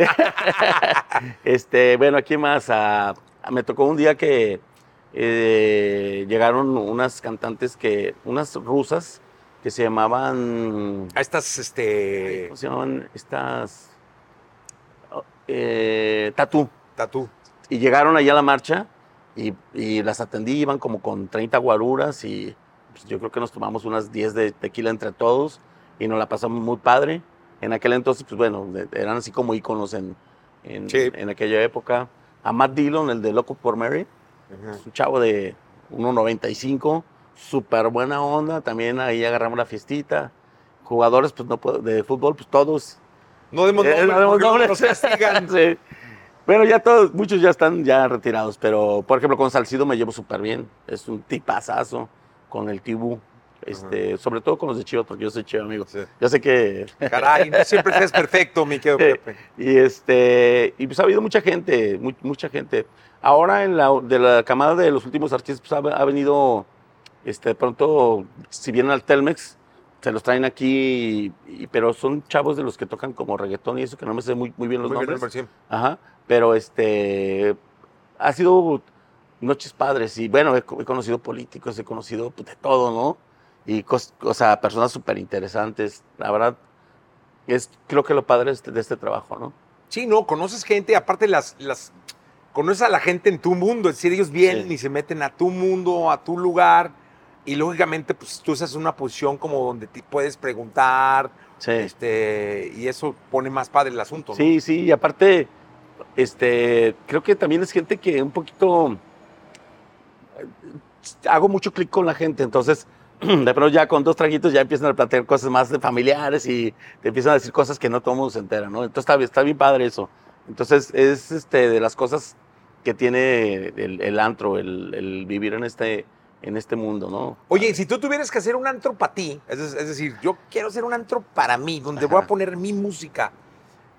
este, bueno, aquí más. ah, me tocó un día que eh, llegaron unas cantantes que, unas rusas que se llamaban, A estas, este. ¿cómo se llamaban? Estas, eh, Tatú. Tatú. Y llegaron allá a la marcha y, y las atendí, iban como con 30 guaruras y pues, yo creo que nos tomamos unas 10 de tequila entre todos y nos la pasamos muy padre. En aquel entonces, pues bueno, eran así como íconos en, en, Sí. en aquella época. A Matt Dillon, el de Loco por Mary, es un chavo de 1.95, súper buena onda, también ahí agarramos la fiestita. Jugadores pues no de fútbol, pues todos No demos eh, nombres, no. Sí. Bueno, ya todos, muchos ya están ya retirados, pero por ejemplo con Salcido me llevo súper bien. Es un tipazazo con el Tibú. Este, sobre todo con los de Chivas, porque yo soy chivo amigo. Sí. Yo sé que. Caray, no siempre seas perfecto, mi querido Pepe. y este, y pues ha habido mucha gente, mu- mucha gente. Ahora en la, de la camada de los últimos artistas, pues ha, ha venido, este, de pronto, si vienen al Telmex, se los traen aquí, y- pero son chavos de los que tocan como reggaetón y eso, que no me sé muy, muy bien los Muy bien, nombres. sí. Ajá, pero este, ha sido noches padres y bueno, he, co- he conocido políticos, he conocido pues, de todo, ¿no? Y cos- o sea, personas súper interesantes. La verdad, es creo que lo padre de este, de este trabajo, ¿no? Sí, no, conoces gente, aparte las, las, conoces a la gente en tu mundo, es decir, ellos vienen Sí. y se meten a tu mundo, a tu lugar, y lógicamente, pues tú estás en una posición como donde te puedes preguntar, Sí. este, y eso pone más padre el asunto, ¿no? Sí, sí, y aparte, este, creo que también es gente que un poquito hago mucho clic con la gente, entonces de pronto ya con dos traguitos ya empiezan a plantear cosas más de familiares y te empiezan a decir cosas que no todo el mundo se entera, ¿no? Entonces está, bien- está bien padre eso. Entonces es este, de las cosas que tiene el, el antro, el, el vivir en este, en este mundo, ¿no? Oye, si tú tuvieras que hacer un antro para ti, es, es decir, yo quiero hacer un antro para mí, donde voy a Ajá. poner mi música,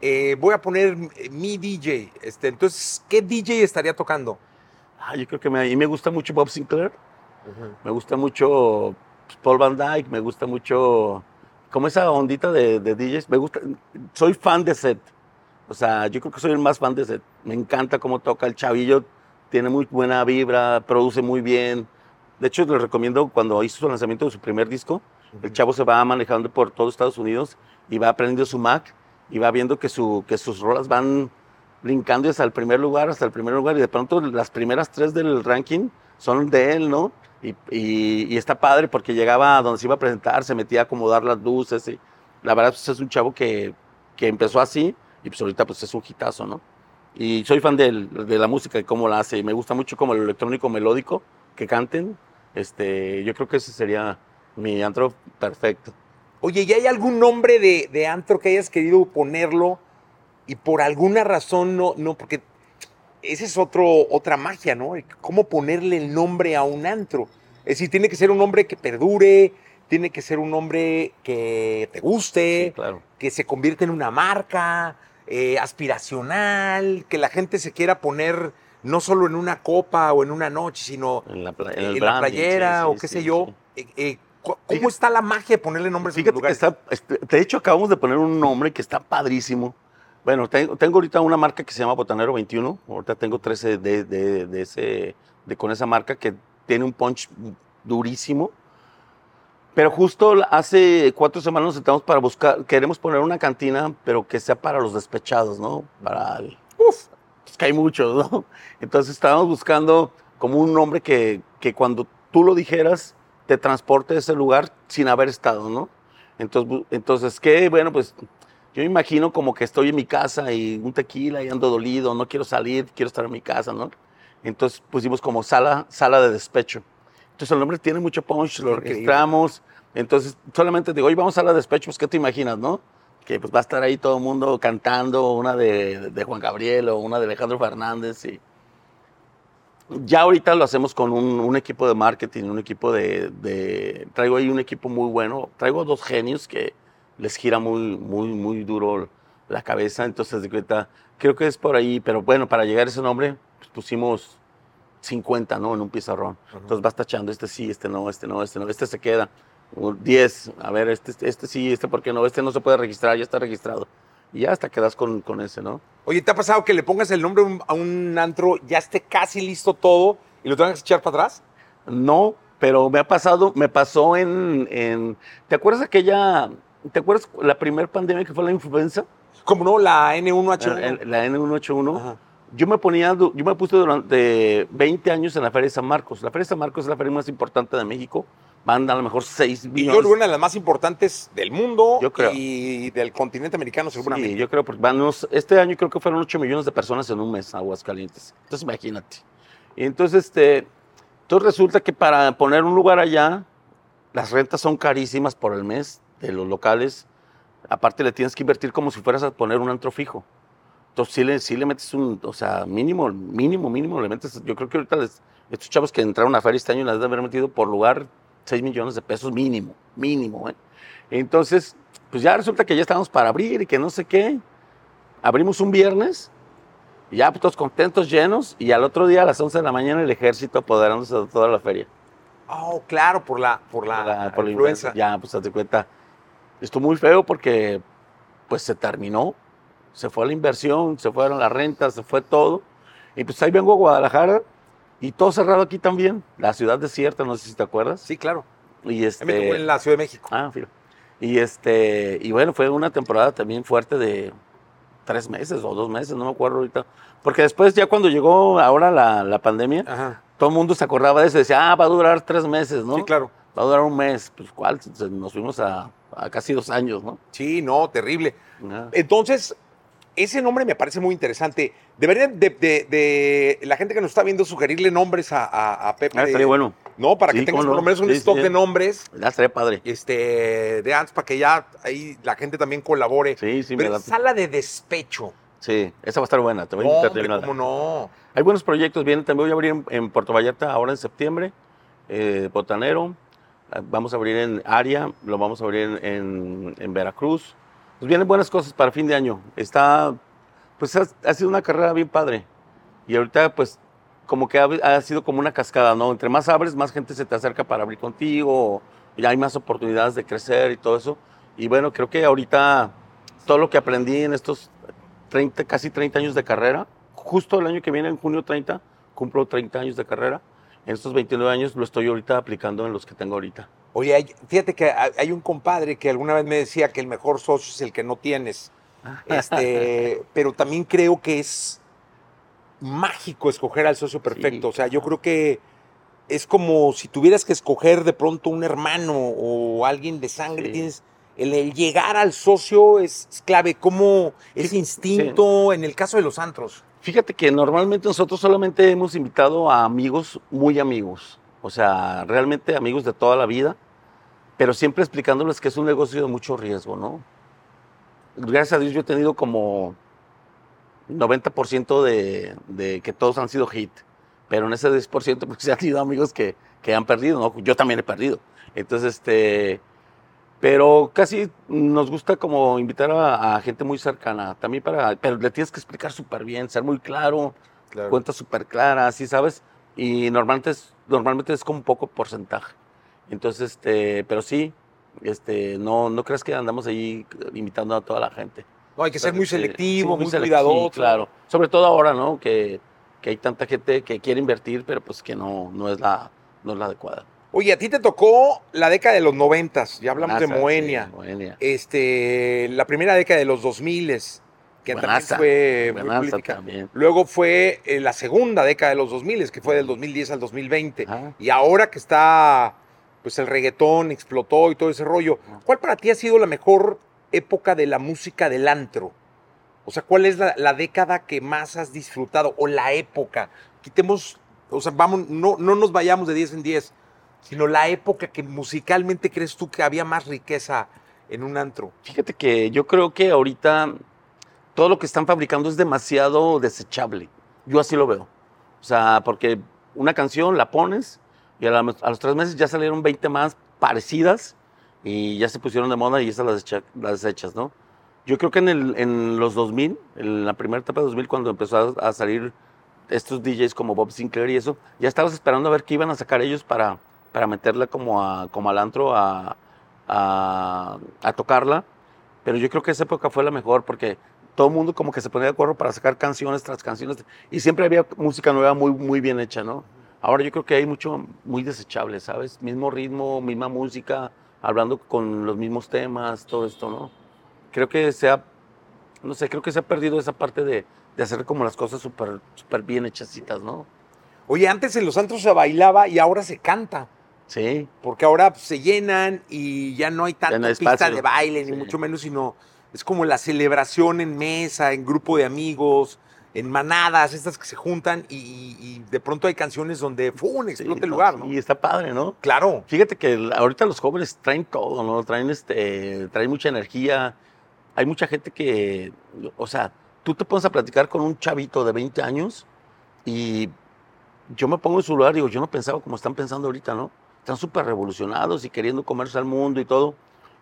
eh, voy a poner mi DJ, este, entonces, ¿qué DJ estaría tocando? Ah, yo creo que me, me gusta mucho Bob Sinclair. Me gusta mucho pues, Paul Van Dyke, me gusta mucho como esa ondita de, de DJs. Me gusta, soy fan de Seth. O sea, yo creo que soy el más fan de Seth. Me encanta cómo toca el chavillo, tiene muy buena vibra, produce muy bien. De hecho, les recomiendo cuando hizo su lanzamiento de su primer disco, el chavo se va manejando por todo Estados Unidos y va aprendiendo su Mac y va viendo que, su, que sus rolas van brincando hasta el primer lugar, hasta el primer lugar, y de pronto las primeras tres del ranking son de él, ¿no? Y, y- y está padre porque llegaba a donde se iba a presentar, se metía a acomodar las luces, y la verdad pues, es un chavo que, que empezó así, y pues ahorita pues es un hitazo, ¿no? Y soy fan del- de la música y cómo la hace, y me gusta mucho como el electrónico melódico que canten, este, yo creo que ese sería mi antro perfecto. Oye, ¿y hay algún nombre de, de antro que hayas querido ponerlo y por alguna razón no, no, porque esa es otro, otra magia, ¿no? ¿Cómo ponerle el nombre a un antro? Es decir, tiene que ser un nombre que perdure, tiene que ser un nombre que te guste, Sí, claro. que se convierta en una marca, eh, aspiracional, que la gente se quiera poner no solo en una copa o en una noche, sino En la, pla- en en, el la branding, playera sí, sí, o qué sé yo. Eh, eh, ¿Cómo Fíjate- está la magia de ponerle nombres a los que lugares? está, de hecho acabamos de poner un nombre que está padrísimo. Bueno, tengo, tengo ahorita una marca que se llama Botanero 21. Ahorita tengo 13 de, de, de ese, de, con esa marca que tiene un punch durísimo. Pero justo hace cuatro semanas nos sentamos para buscar, queremos poner una cantina, pero que sea para los despechados, ¿no? Para el- Uf, pues que hay muchos, ¿no? Entonces estábamos buscando como un nombre que, que cuando tú lo dijeras, te transporte a ese lugar sin haber estado, ¿no? Entonces, entonces ¿qué? Bueno, pues yo imagino como que estoy en mi casa y un tequila y ando dolido, no quiero salir, quiero estar en mi casa, ¿no? Entonces pusimos como sala, sala de despecho. Entonces el nombre tiene mucho punch, lo registramos. Entonces solamente digo, oye, vamos a la despecho, pues ¿qué te imaginas, no? Que pues va a estar ahí todo el mundo cantando, una de, de Juan Gabriel o una de Alejandro Fernández. Y ya ahorita lo hacemos con un, un equipo de marketing, un equipo de, de- Traigo ahí un equipo muy bueno. Traigo dos genios que les gira muy, muy, muy duro la cabeza. Entonces, de cuenta, creo que es por ahí. Pero bueno, para llegar a ese nombre, pues, pusimos 50, ¿no? En un pizarrón. Entonces vas tachando, este sí, este no, este no, este no, este se queda. O 10, a ver, este, este sí, este por qué no, este no se puede registrar, ya está registrado. Y ya hasta quedas con, con ese, ¿no? Oye, ¿te ha pasado que le pongas el nombre a un- a un antro, ya esté casi listo todo y lo tengas que echar para atrás? No, pero me ha pasado, me pasó en, en- ¿te acuerdas aquella ¿te acuerdas la primera pandemia que fue la influenza? Como no, la N1H1. La, la N181. Ajá. Yo me ponía, yo me puse durante 20 años en la Feria de San Marcos. La Feria de San Marcos es la feria más importante de México. Van a lo mejor 6 Y yo creo que una de las más importantes del mundo Yo creo. y del continente americano Sí, seguramente. yo creo, porque van unos- este año creo que fueron 8 millones de personas en un mes a Aguascalientes. Entonces imagínate. Y entonces, este, entonces resulta que para poner un lugar allá, las rentas son carísimas por el mes de los locales. Aparte le tienes que invertir como si fueras a poner un antro fijo. Entonces sí le, sí le metes un, o sea, mínimo, mínimo, mínimo, le metes, yo creo que ahorita les- estos chavos que entraron a feria este año les deben haber metido por lugar 6 millones de pesos mínimo, mínimo, ¿eh? Entonces, pues ya resulta que ya estábamos para abrir y que no sé qué. Abrimos un viernes, y ya pues, todos contentos, llenos, y al otro día a las 11 de la mañana el ejército apoderándose de toda la feria. Oh, claro, por la, por la, Por la- por la influenza. Ya, pues de cuenta. Estuvo muy feo porque pues se terminó, se fue la inversión, se fueron las rentas, se fue todo. Y pues ahí vengo a Guadalajara y todo cerrado aquí también. La ciudad desierta, no sé si te acuerdas. Sí, claro. Y me tocó este, en la Ciudad de México. Ah, fíjate. Y este, y bueno, fue una temporada también fuerte de tres meses o dos meses, no me acuerdo ahorita. Porque después, ya cuando llegó ahora la, la pandemia, Ajá. todo el mundo se acordaba de eso, decía, ah, va a durar tres meses, ¿no? Sí, claro. Va a durar un mes. Pues, ¿cuál? Nos fuimos a, a casi dos años, ¿no? Sí, no, terrible. Ah. Entonces, ese nombre me parece muy interesante. Deberían de, de- de la gente que nos está viendo sugerirle nombres a, a- a Pepe. Ah, estaría bueno. No, para que tengas por lo no. menos un Sí, stock sí. de nombres Ya estaría padre. este, de antes para que ya ahí la gente también colabore. Sí, sí, me Pero da. sala de despecho. Sí, esa va a estar buena. Te voy No, hombre, ¿cómo no? Hay buenos proyectos. Vienen también voy a abrir en, en Puerto Vallarta ahora en septiembre, eh, Botanero. Vamos a abrir en Aria, lo vamos a abrir en, en- en Veracruz. Pues vienen buenas cosas para fin de año. Está, pues ha, sido una carrera bien padre. Y ahorita, pues, como que ha, ha sido como una cascada, ¿no? Entre más abres, más gente se te acerca para abrir contigo. Ya hay más oportunidades de crecer y todo eso. Y bueno, creo que ahorita todo lo que aprendí en estos 30, casi 30 años de carrera, justo el año que viene, en junio 30, cumplo 30 años de carrera. En estos 29 años lo estoy ahorita aplicando en los que tengo ahorita. Oye, hay- fíjate que hay un compadre que alguna vez me decía que el mejor socio es el que no tienes. Este, pero también creo que es mágico escoger al socio perfecto. O sea, yo creo que es como si tuvieras que escoger de pronto un hermano o alguien de sangre. Sí. Tienes, el, el llegar al socio es, es clave. Como ese Sí, instinto en el caso de los antros. Fíjate que normalmente nosotros solamente hemos invitado a amigos muy amigos, o sea, realmente amigos de toda la vida, pero siempre explicándoles que es un negocio de mucho riesgo, ¿no? Gracias a Dios yo he tenido como 90% de, de que todos han sido hit, pero en ese 10% pues han sido amigos que, que han perdido, ¿no? Yo también he perdido. Entonces, este, pero casi nos gusta como invitar a, a gente muy cercana, también para, pero le tienes que explicar súper bien, ser muy claro, cuentas súper claras, ¿sí sabes? Y normalmente es, normalmente es como un poco porcentaje. Entonces, este, pero sí, este, no, no creas que andamos ahí invitando a toda la gente. No, hay que ser muy Este, selectivo, sí, muy, selec- cuidadoso. sí, claro. Sobre todo ahora, ¿no? Que, que hay tanta gente que quiere invertir, pero pues que no, no, es, la, no es la adecuada. Oye, a ti te tocó la década de los noventas, ya hablamos de Moenia. sí, Moenia. este, la primera década de los 2000 que Buenaza, también fue muy también. Luego fue eh, la segunda década de los 2000 que fue del 2010 al 2020. Ajá. Y ahora que está, pues el reggaetón explotó y todo ese rollo. ¿cuál para ti ha sido la mejor época de la música del antro? O sea, ¿cuál es la, la década que más has disfrutado? O la época. Quitemos, o sea, vamos, no, no nos vayamos de 10 en 10, sino la época que musicalmente crees tú que había más riqueza en un antro. Fíjate que yo creo que ahorita todo lo que están fabricando es demasiado desechable. Yo así lo veo. O sea, porque una canción la pones y a, la- a los tres meses ya salieron 20 más parecidas y ya se pusieron de moda y esas las, decha- las desechas, ¿no? Yo creo que en, el- en los 2000, en la primera etapa de 2000, cuando empezó a, a salir estos DJs como Bob Sinclair y eso, ya estabas esperando a ver qué iban a sacar ellos para, para meterla como, a, como al antro a, a, tocarla. Pero yo creo que esa época fue la mejor porque todo el mundo como que se ponía de acuerdo para sacar canciones tras canciones y siempre había música nueva muy, muy bien hecha, ¿no? Ahora yo creo que hay mucho muy desechable, ¿sabes? Mismo ritmo, misma música, hablando con los mismos temas, todo esto, ¿no? Creo que se ha, no sé, creo que se ha perdido esa parte de, de hacer como las cosas súper súper bien hechacitas, ¿no? Oye, antes en los antros se bailaba y ahora se canta. Sí. Porque ahora se llenan y ya no hay tanta no hay pista de baile, ni Sí. mucho menos, sino es como la celebración en mesa, en grupo de amigos, en manadas, estas que se juntan y, de pronto hay canciones donde ¡fum! explota Sí, el lugar, ¿no? Y está padre, ¿no? Claro. Fíjate que ahorita los jóvenes traen todo, ¿no? Traen, este, traen mucha energía. Hay mucha gente que, o sea, tú te pones a platicar con un chavito de 20 años y yo me pongo en su lugar y digo, yo no pensaba como están pensando ahorita, ¿no? Están súper revolucionados y queriendo comerse al mundo y todo.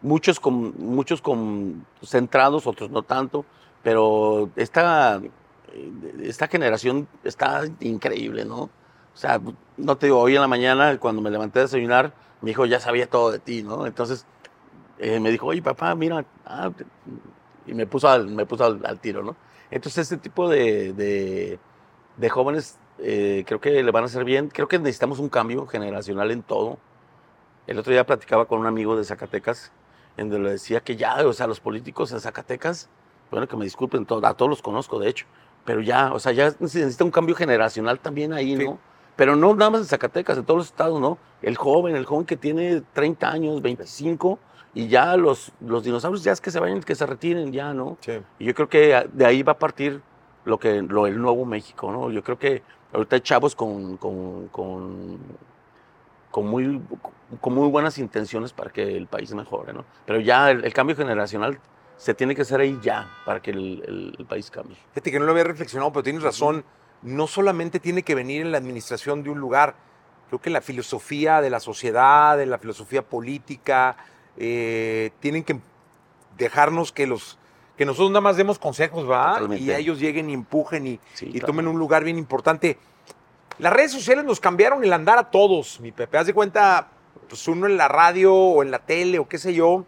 Muchos, con, muchos con, centrados, otros no tanto, pero esta, esta generación está increíble, ¿no? O sea, no te digo, hoy en la mañana, cuando me levanté a desayunar, mi hijo ya sabía todo de ti, ¿no? Entonces eh, me dijo, oye, papá, mira, ah, y me puso al, me puso al, al tiro, ¿no? Entonces, este tipo de, de, de jóvenes eh, creo que le van a hacer bien. Creo que necesitamos un cambio generacional en todo. El otro día platicaba con un amigo de Zacatecas, en donde le decía que ya, o sea, los políticos en Zacatecas, bueno, que me disculpen, a todos los conozco, de hecho, pero ya, o sea, ya se necesita un cambio generacional también ahí, Sí. ¿no? Pero no nada más en Zacatecas, en todos los estados, ¿no? El joven, el joven que tiene 30 años, 25, y ya los, los dinosaurios ya es que se vayan, que se retiren ya, ¿no? Y yo creo que de ahí va a partir lo que lo, el nuevo México, ¿no? Yo creo que ahorita hay chavos con, con, con, muy, con muy buenas intenciones para que el país mejore, ¿no? Pero ya el, cambio generacional se tiene que hacer ahí ya para que el país cambie. Fíjate que no lo había reflexionado, pero tienes razón. No solamente tiene que venir en la administración de un lugar. Creo que la filosofía de la sociedad, de la filosofía política, eh, tienen que dejarnos que los que nosotros nada más demos consejos, ¿va? Totalmente. Y ellos lleguen y empujen y, Sí, y claro. tomen un lugar bien importante. Las redes sociales nos cambiaron el andar a todos, mi Pepe. Haz de cuenta, pues uno en la radio o en la tele o qué sé yo,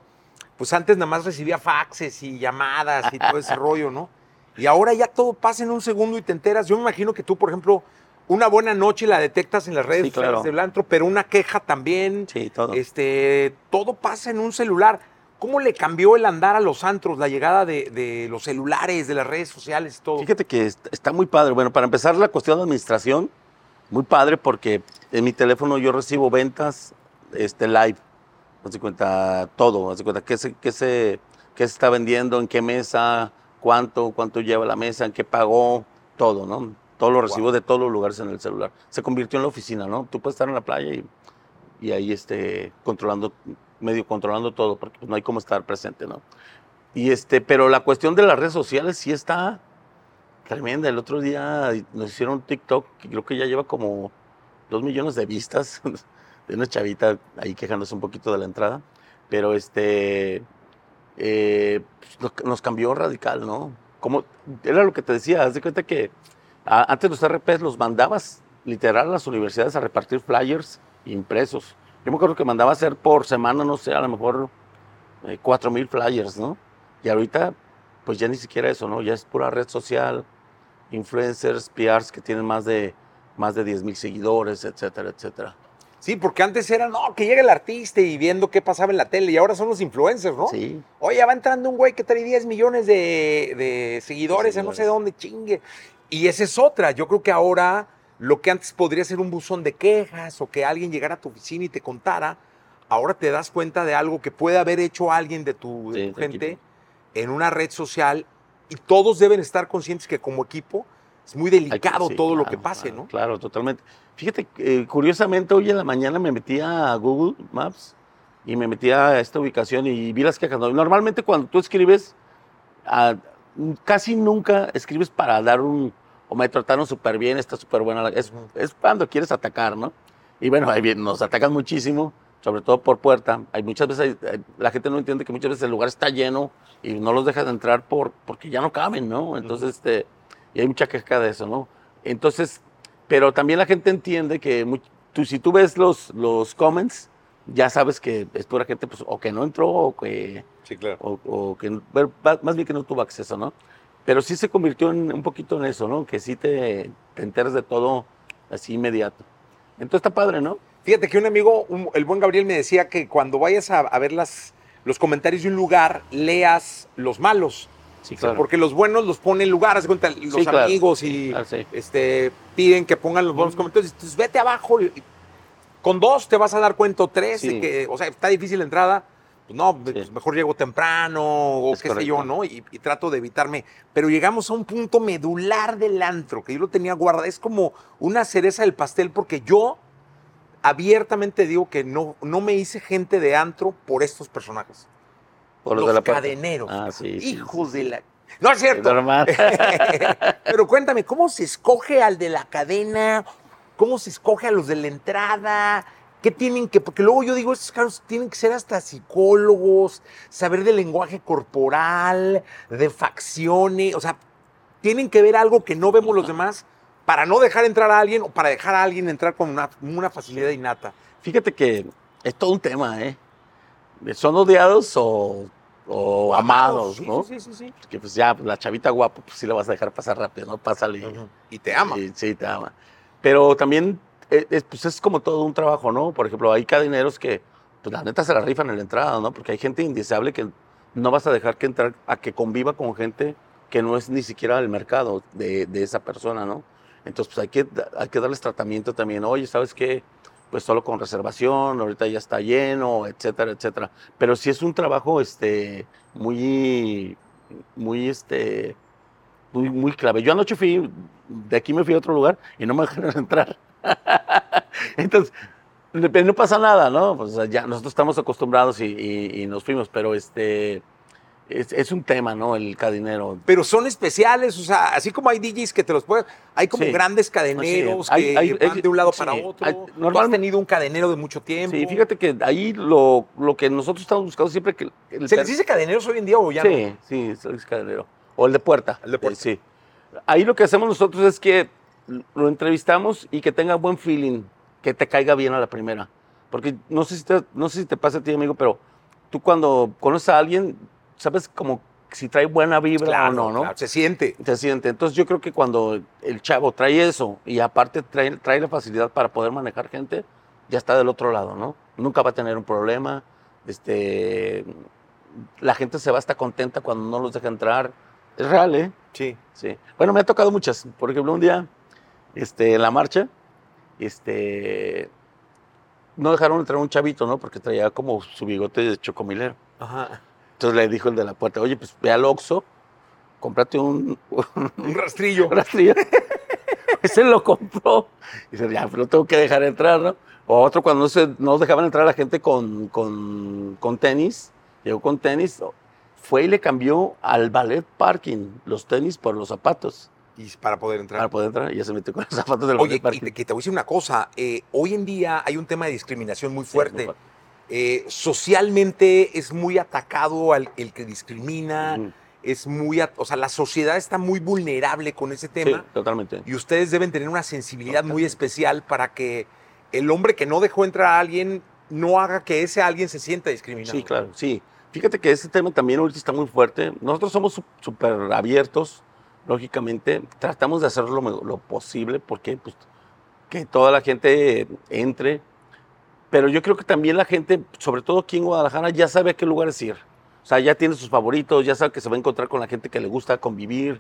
pues antes nada más recibía faxes y llamadas y todo ese rollo, ¿no? Y ahora ya todo pasa en un segundo y te enteras. Yo me imagino que tú, por ejemplo, una buena noche la detectas en las redes Sí, sociales claro. del antro, pero una queja también. Sí, todo. Este, todo pasa en un celular. ¿Cómo le cambió el andar a los antros, la llegada de, de los celulares, de las redes sociales, todo? Fíjate que est- está muy padre. Bueno, para empezar la cuestión de administración, muy padre porque en mi teléfono yo recibo ventas este, live. Haz de cuenta todo, haz de cuenta qué se, qué, se, qué se está vendiendo, en qué mesa, cuánto, cuánto lleva la mesa, en qué pagó, todo, ¿no? Todo lo recibo de todos los lugares en el celular. Se convirtió en la oficina, ¿no? Tú puedes estar en la playa y, y ahí este, controlando, medio controlando todo, porque pues, no hay cómo estar presente, ¿no? Y este, pero la cuestión de las redes sociales sí está tremenda. El otro día nos hicieron un TikTok que creo que ya lleva como dos millones de vistas de una chavita ahí quejándose un poquito de la entrada. Pero este eh, pues, nos, cambió radical, ¿no? Como era lo que te decía, haz de cuenta que a- antes los RPs los mandabas literal a las universidades a repartir flyers impresos. Yo me acuerdo que mandaba a hacer por semana, no sé, a lo mejor eh, cuatro mil flyers, ¿no? Y ahorita, pues ya ni siquiera eso, ¿no? Ya es pura red social, influencers, PRs que tienen más de, más de 10 mil seguidores, etcétera, etcétera. Sí, porque antes era, no, que llegue el artista y viendo qué pasaba en la tele, y ahora son los influencers, ¿no? Sí, Oye, va entrando un güey que trae 10 millones de, de seguidores en no sé seguidores. dónde, chingue. Y esa es otra. Yo creo que ahora lo que antes podría ser un buzón de quejas o que alguien llegara a tu oficina y te contara, ahora te das cuenta de algo que puede haber hecho alguien de tu, Sí, gente equipo. en una red social y todos deben estar conscientes que como equipo es muy delicado sí, todo lo que pase, claro, ¿no? Claro, totalmente. Fíjate, eh, curiosamente, hoy en la mañana me metí a Google Maps y me metí a esta ubicación y vi las quejas. ¿no? Normalmente cuando tú escribes, ah, casi nunca escribes para dar un, o me trataron súper bien, está súper buena. Es, cuando quieres atacar, ¿no? Y bueno, ahí bien, nos atacan muchísimo, sobre todo por puerta. Hay muchas veces, hay- la gente no entiende que muchas veces el lugar está lleno y no los dejas entrar por, porque ya no caben, ¿no? Entonces, este, y hay mucha queja de eso, ¿no? Entonces, pero también la gente entiende que tú, si tú ves los, los comments, ya sabes que es pura gente, pues, o que no entró, o que, Sí, claro. o, o que, más bien que no tuvo acceso, ¿no? Pero sí se convirtió en, un poquito en eso, ¿no? Que sí te, te enteras de todo así inmediato. Entonces está padre, ¿no? Fíjate que un amigo, un- el buen Gabriel, me decía que cuando vayas a, a ver las, los comentarios de un lugar, leas los malos. Sí, Porque los buenos los pone en lugar, haz de cuenta, los Sí, claro. amigos y Ah, sí. este, piden que pongan los buenos comentarios. Entonces vete abajo. y- con dos te vas a dar cuenta, tres, de que, o sea, está difícil la entrada. Pues no, pues mejor llego temprano o Es qué sé yo, ¿no? Y, y trato de evitarme. Pero llegamos a un punto medular del antro, que yo lo tenía guardado. Es como una cereza del pastel, porque yo abiertamente digo que no, no me hice gente de antro por estos personajes. Por los de la cadeneros. Ah, sí. Hijos sí. de la... No es cierto. Pero cuéntame, ¿cómo se escoge al de la cadena? ¿Cómo se escoge a los de la entrada? ¿Qué tienen que...? Porque luego yo digo, estos caros tienen que ser hasta psicólogos, saber del lenguaje corporal, de facciones, o sea, tienen que ver algo que no vemos los demás para no dejar entrar a alguien o para dejar a alguien entrar con una, una facilidad innata. Fíjate que es todo un tema, ¿eh? ¿Son odiados o, o amados, Sí, no? Sí, sí, sí. Que pues ya, pues, la chavita guapa, pues sí la vas a dejar pasar rápido, ¿no? Pásale. Y te ama. Sí, sí, te ama. Pero también es, pues es como todo un trabajo, ¿no? Por ejemplo, hay cadeneros que, pues la neta se la rifan en la entrada, ¿no? Porque hay gente indeseable que no vas a dejar que entrar a que conviva con gente que no es ni siquiera del mercado de, de esa persona, ¿no? Entonces, pues hay que, hay que darles tratamiento también. Oye, ¿sabes qué? Pues solo con reservación, ahorita ya está lleno, etcétera, etcétera. Pero sí es un trabajo, este, muy, muy, este, muy, muy clave. Yo anoche fui, de aquí me fui a otro lugar y no me dejaron entrar. Entonces, no no pasa nada, ¿no? Pues ya nosotros estamos acostumbrados y, y- y nos fuimos, pero este, es, es un tema, ¿no? El cadinero. Pero son especiales, o sea, así como hay DJs que te los pueden. Hay como Sí. grandes cadeneros Sí, hay- que hay- van de un lado sí, para hay- otro. Tú has tenido un cadenero de mucho tiempo. Sí, fíjate que ahí lo, lo que nosotros estamos buscando siempre que... el ¿Se les dice cadeneros hoy en día o ya no? Sí, sí, soy cadinero. O el de puerta. El de puerta. Eh, sí. Ahí lo que hacemos nosotros es que lo entrevistamos y que tenga buen feeling, que te caiga bien a la primera. Porque no sé si te, no sé si te pasa a ti, amigo, pero tú cuando conoces a alguien, sabes como si trae buena vibra Claro, o no, ¿no? claro, se siente. Se siente. Entonces yo creo que cuando el chavo trae eso y aparte trae, trae la facilidad para poder manejar gente, ya está del otro lado, ¿no? Nunca va a tener un problema. Este, la gente se va hasta contenta cuando no los deja entrar. Es real, ¿eh? Sí. Sí. Bueno, me ha tocado muchas. Por ejemplo, un día, este, en la marcha, este, no dejaron entrar un chavito, ¿no? Porque traía como su bigote de chocomilero. Ajá. Entonces le dijo el de la puerta, oye, pues ve al Oxxo, cómprate un, Un rastrillo. un rastrillo. Ese lo compró. Y dice, ya, pero tengo que dejar entrar, ¿no? O otro cuando no, se, no dejaban entrar a la gente con, con, con tenis, llegó con tenis, fue y le cambió al ballet parking los tenis por los zapatos Y para poder entrar. para poder entrar y ya se metió con los zapatos del Oye, ballet te, que te voy a decir una cosa. eh, hoy en día hay un tema de discriminación muy Sí, fuerte. Eh, socialmente es muy atacado al, el que discrimina. Es muy. O sea, la sociedad está muy vulnerable con ese Sí, tema. totalmente. Y ustedes deben tener una sensibilidad muy especial para que el hombre que no dejó entrar a alguien no haga que ese alguien se sienta discriminado. Sí, claro, sí. Fíjate que ese tema también ahorita está muy fuerte. Nosotros somos súper abiertos, lógicamente. Tratamos de hacer lo, lo posible porque pues, que toda la gente entre. Pero yo creo que también la gente, sobre todo aquí en Guadalajara, ya sabe a qué lugares ir. O sea, ya tiene sus favoritos, ya sabe que se va a encontrar con la gente que le gusta convivir.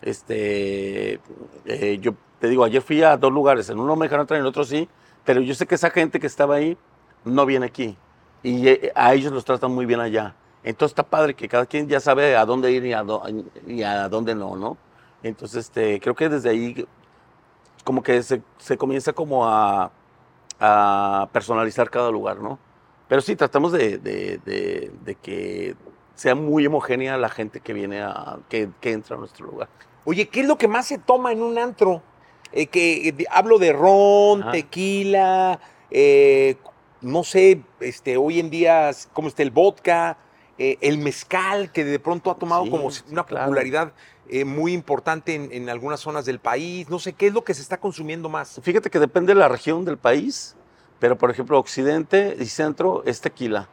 Este, eh, yo te digo, ayer fui a dos lugares, en uno me dejaron entrar, en el otro sí, pero yo sé que esa gente que estaba ahí no viene aquí y eh, a ellos los tratan muy bien allá. Entonces está padre que cada quien ya sabe a dónde ir y a, dó- y a dónde no, ¿no? Entonces este, creo que desde ahí como que se, se comienza como a, a personalizar cada lugar, ¿no? Pero sí, tratamos de, de- de- de que sea muy homogénea la gente que viene a, que, que entra a nuestro lugar. Oye, ¿qué es lo que más se toma en un antro? Eh, que eh, hablo de ron, Ajá. tequila, eh, no sé, este, hoy en día cómo está el vodka, eh, el mezcal que de pronto ha tomado Sí, como una claro. popularidad eh, muy importante en, en algunas zonas del país. No sé qué es lo que se está consumiendo más. Fíjate que depende de la región del país, pero por ejemplo, occidente y centro es tequila.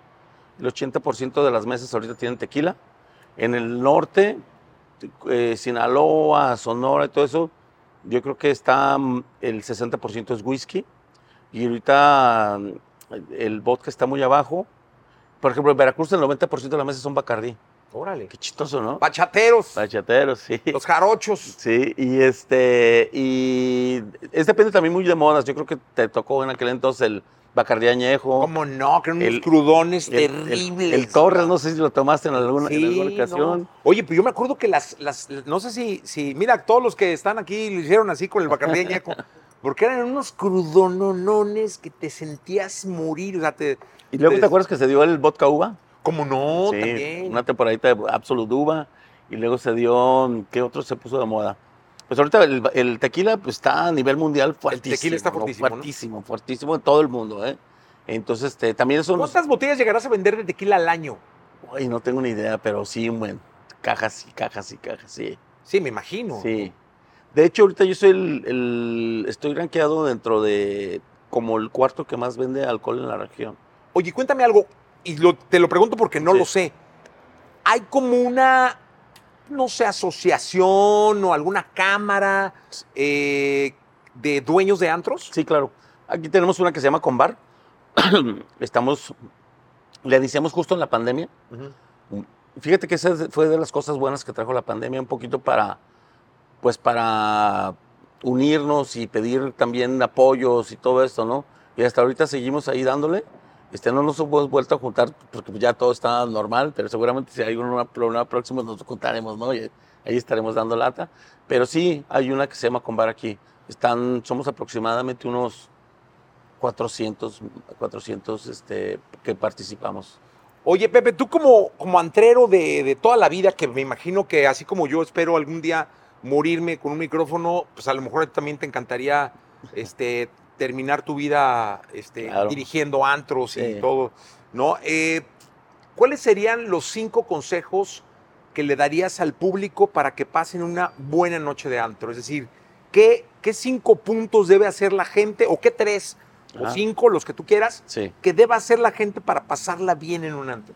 El 80% de las mesas ahorita tienen tequila. En el norte, eh, Sinaloa, Sonora y todo eso, yo creo que está mm, el 60% es whisky. Y ahorita el vodka está muy abajo. Por ejemplo, en Veracruz el 90% de la mesa son Bacardí. Órale. Qué chistoso, ¿no? Bachateros. Bachateros, sí. Los jarochos. Sí, y este, y es depende también muy de modas. Yo creo que te tocó en aquel entonces el Bacardí Añejo. ¿Cómo no? Que eran unos El- crudones el- el- terribles. El, Torres, no sé si lo tomaste en alguna, en Sí, alguna ocasión. no. Oye, pues yo me acuerdo que las, las, no sé si, si, mira, todos los que están aquí lo hicieron así con el Bacardí Añejo, porque eran unos crudononones que te sentías morir, o sea, te... Y luego te acuerdas que se dio el vodka uva. ¿Cómo no? sí, También. una temporadita de Absolute Uva. Y luego se dio, ¿qué otro se puso de moda? Pues ahorita el, el tequila pues, está a nivel mundial fuertísimo. tequila está ¿no? fuertísimo, ¿no? Fuertísimo, fuertísimo en todo el mundo, ¿eh? Entonces, este, también son... ¿Cuántas botellas llegarás a vender de tequila al año? Ay, no tengo ni idea, pero sí, un buen. Cajas y cajas y cajas, sí. Sí, me imagino. Sí. De hecho, ahorita yo soy el, el- estoy rankeado dentro de como el cuarto que más vende alcohol en la región. Oye, cuéntame algo, y lo- te lo pregunto porque no Sí. lo sé. ¿Hay como una, no sé, asociación o alguna cámara eh, de dueños de antros? Sí, claro. Aquí tenemos una que se llama Combar. Estamos, la iniciamos justo en la pandemia. Fíjate que esa fue de las cosas buenas que trajo la pandemia, un poquito para, pues para unirnos y pedir también apoyos y todo esto, ¿no? Y hasta ahorita seguimos ahí dándole. Este, no nos hemos vuelto a juntar porque ya todo está normal, pero seguramente si hay una problema próximo nos juntaremos, ¿no? Y ahí estaremos dando lata. Pero sí, hay una que se llama Combar aquí. Están, somos aproximadamente unos 400, 400 este, que participamos. Oye, Pepe, tú como, como antrero de, de toda la vida, que me imagino que así como yo espero algún día morirme con un micrófono, pues a lo mejor también te encantaría este, terminar tu vida este, Claro. dirigiendo antros y todo, ¿no? Eh, ¿Cuáles serían los cinco consejos que le darías al público para que pasen una buena noche de antro? Es decir, ¿qué, qué cinco puntos debe hacer la gente, o qué tres, o cinco, los que tú quieras, Sí. que deba hacer la gente para pasarla bien en un antro?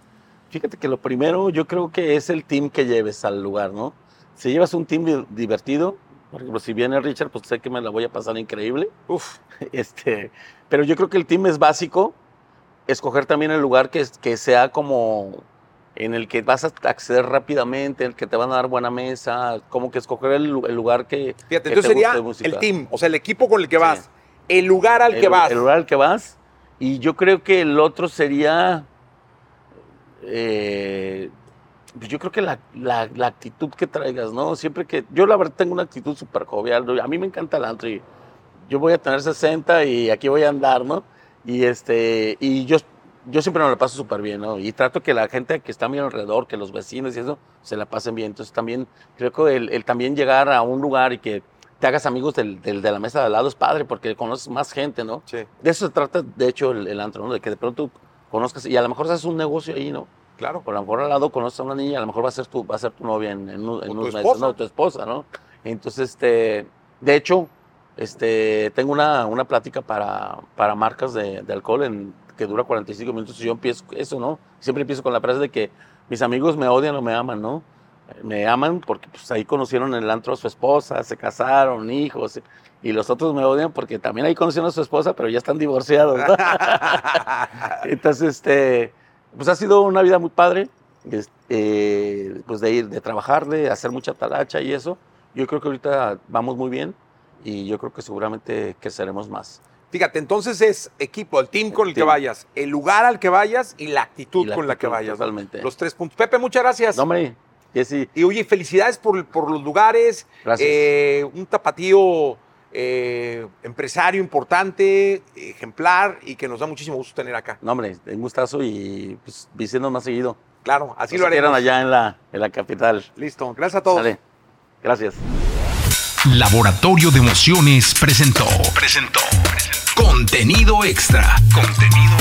Fíjate que lo primero yo creo que es el team que lleves al lugar, ¿no? Si llevas un team di- divertido, por ejemplo, si viene Richard, pues sé que me la voy a pasar increíble. Uf, Este, pero yo creo que el team es básico. Escoger también el lugar que, sea como en el que vas a acceder rápidamente, en el que te van a dar buena mesa, como que escoger el, lu- el lugar que, fíjate, que entonces te guste sería de música. el team, o sea, el equipo con el que Sí. vas, el lugar al el, que vas. el lugar al que vas. Y yo creo que el otro sería, eh, pues yo creo que la, la- la actitud que traigas, ¿no? Siempre que, yo la verdad tengo una actitud súper jovial, a mí me encanta el antro y yo voy a tener 60 y aquí voy a andar, ¿no? Y, este, y yo, yo siempre me la paso súper bien, ¿no? Y trato que la gente que está a mi alrededor, que los vecinos y eso, se la pasen bien. Entonces también creo que el, el también llegar a un lugar y que te hagas amigos del, del- de la mesa de al lado es padre porque conoces más gente, ¿no? Sí, De eso se trata, de hecho, el, el antro, ¿no? De que de pronto conozcas y a lo mejor haces un negocio ahí, ¿no? Claro. Por lo mejor al lado conoces a una niña, a lo mejor va a ser tu, va a ser tu novia en, en, un- en tu unos meses, esposa. ¿no? Tu esposa, ¿no? Entonces, este, de hecho, este, tengo una, una plática para, para marcas de, de alcohol en, que dura 45 minutos y yo empiezo eso, ¿no? Siempre empiezo con la frase de que mis amigos me odian o me aman, ¿no? Me aman porque pues, ahí conocieron en el antro a su esposa, se casaron, hijos, y los otros me odian porque también ahí conocieron a su esposa, pero ya están divorciados, ¿no? Entonces, este, pues ha sido una vida muy padre, eh, pues de ir, de trabajar, de hacer mucha talacha y eso. Yo creo que ahorita vamos muy bien y yo creo que seguramente creceremos más. Fíjate, entonces es equipo, el team con el, que vayas, el lugar al que vayas y la actitud Y la con la que vayas. totalmente. Los tres puntos. Pepe, muchas gracias. No, hombre, Jessy, Y oye, felicidades por, por los lugares. Gracias. Eh, un tapatío eh, empresario importante, ejemplar y que nos da muchísimo gusto tener acá. no, hombre, un gustazo y pues más seguido. Claro, así Nos lo haremos. allá en la, en la capital. Listo. Gracias a todos. Sale. Gracias. Laboratorio de Emociones presentó. Presentó. Contenido extra. Contenido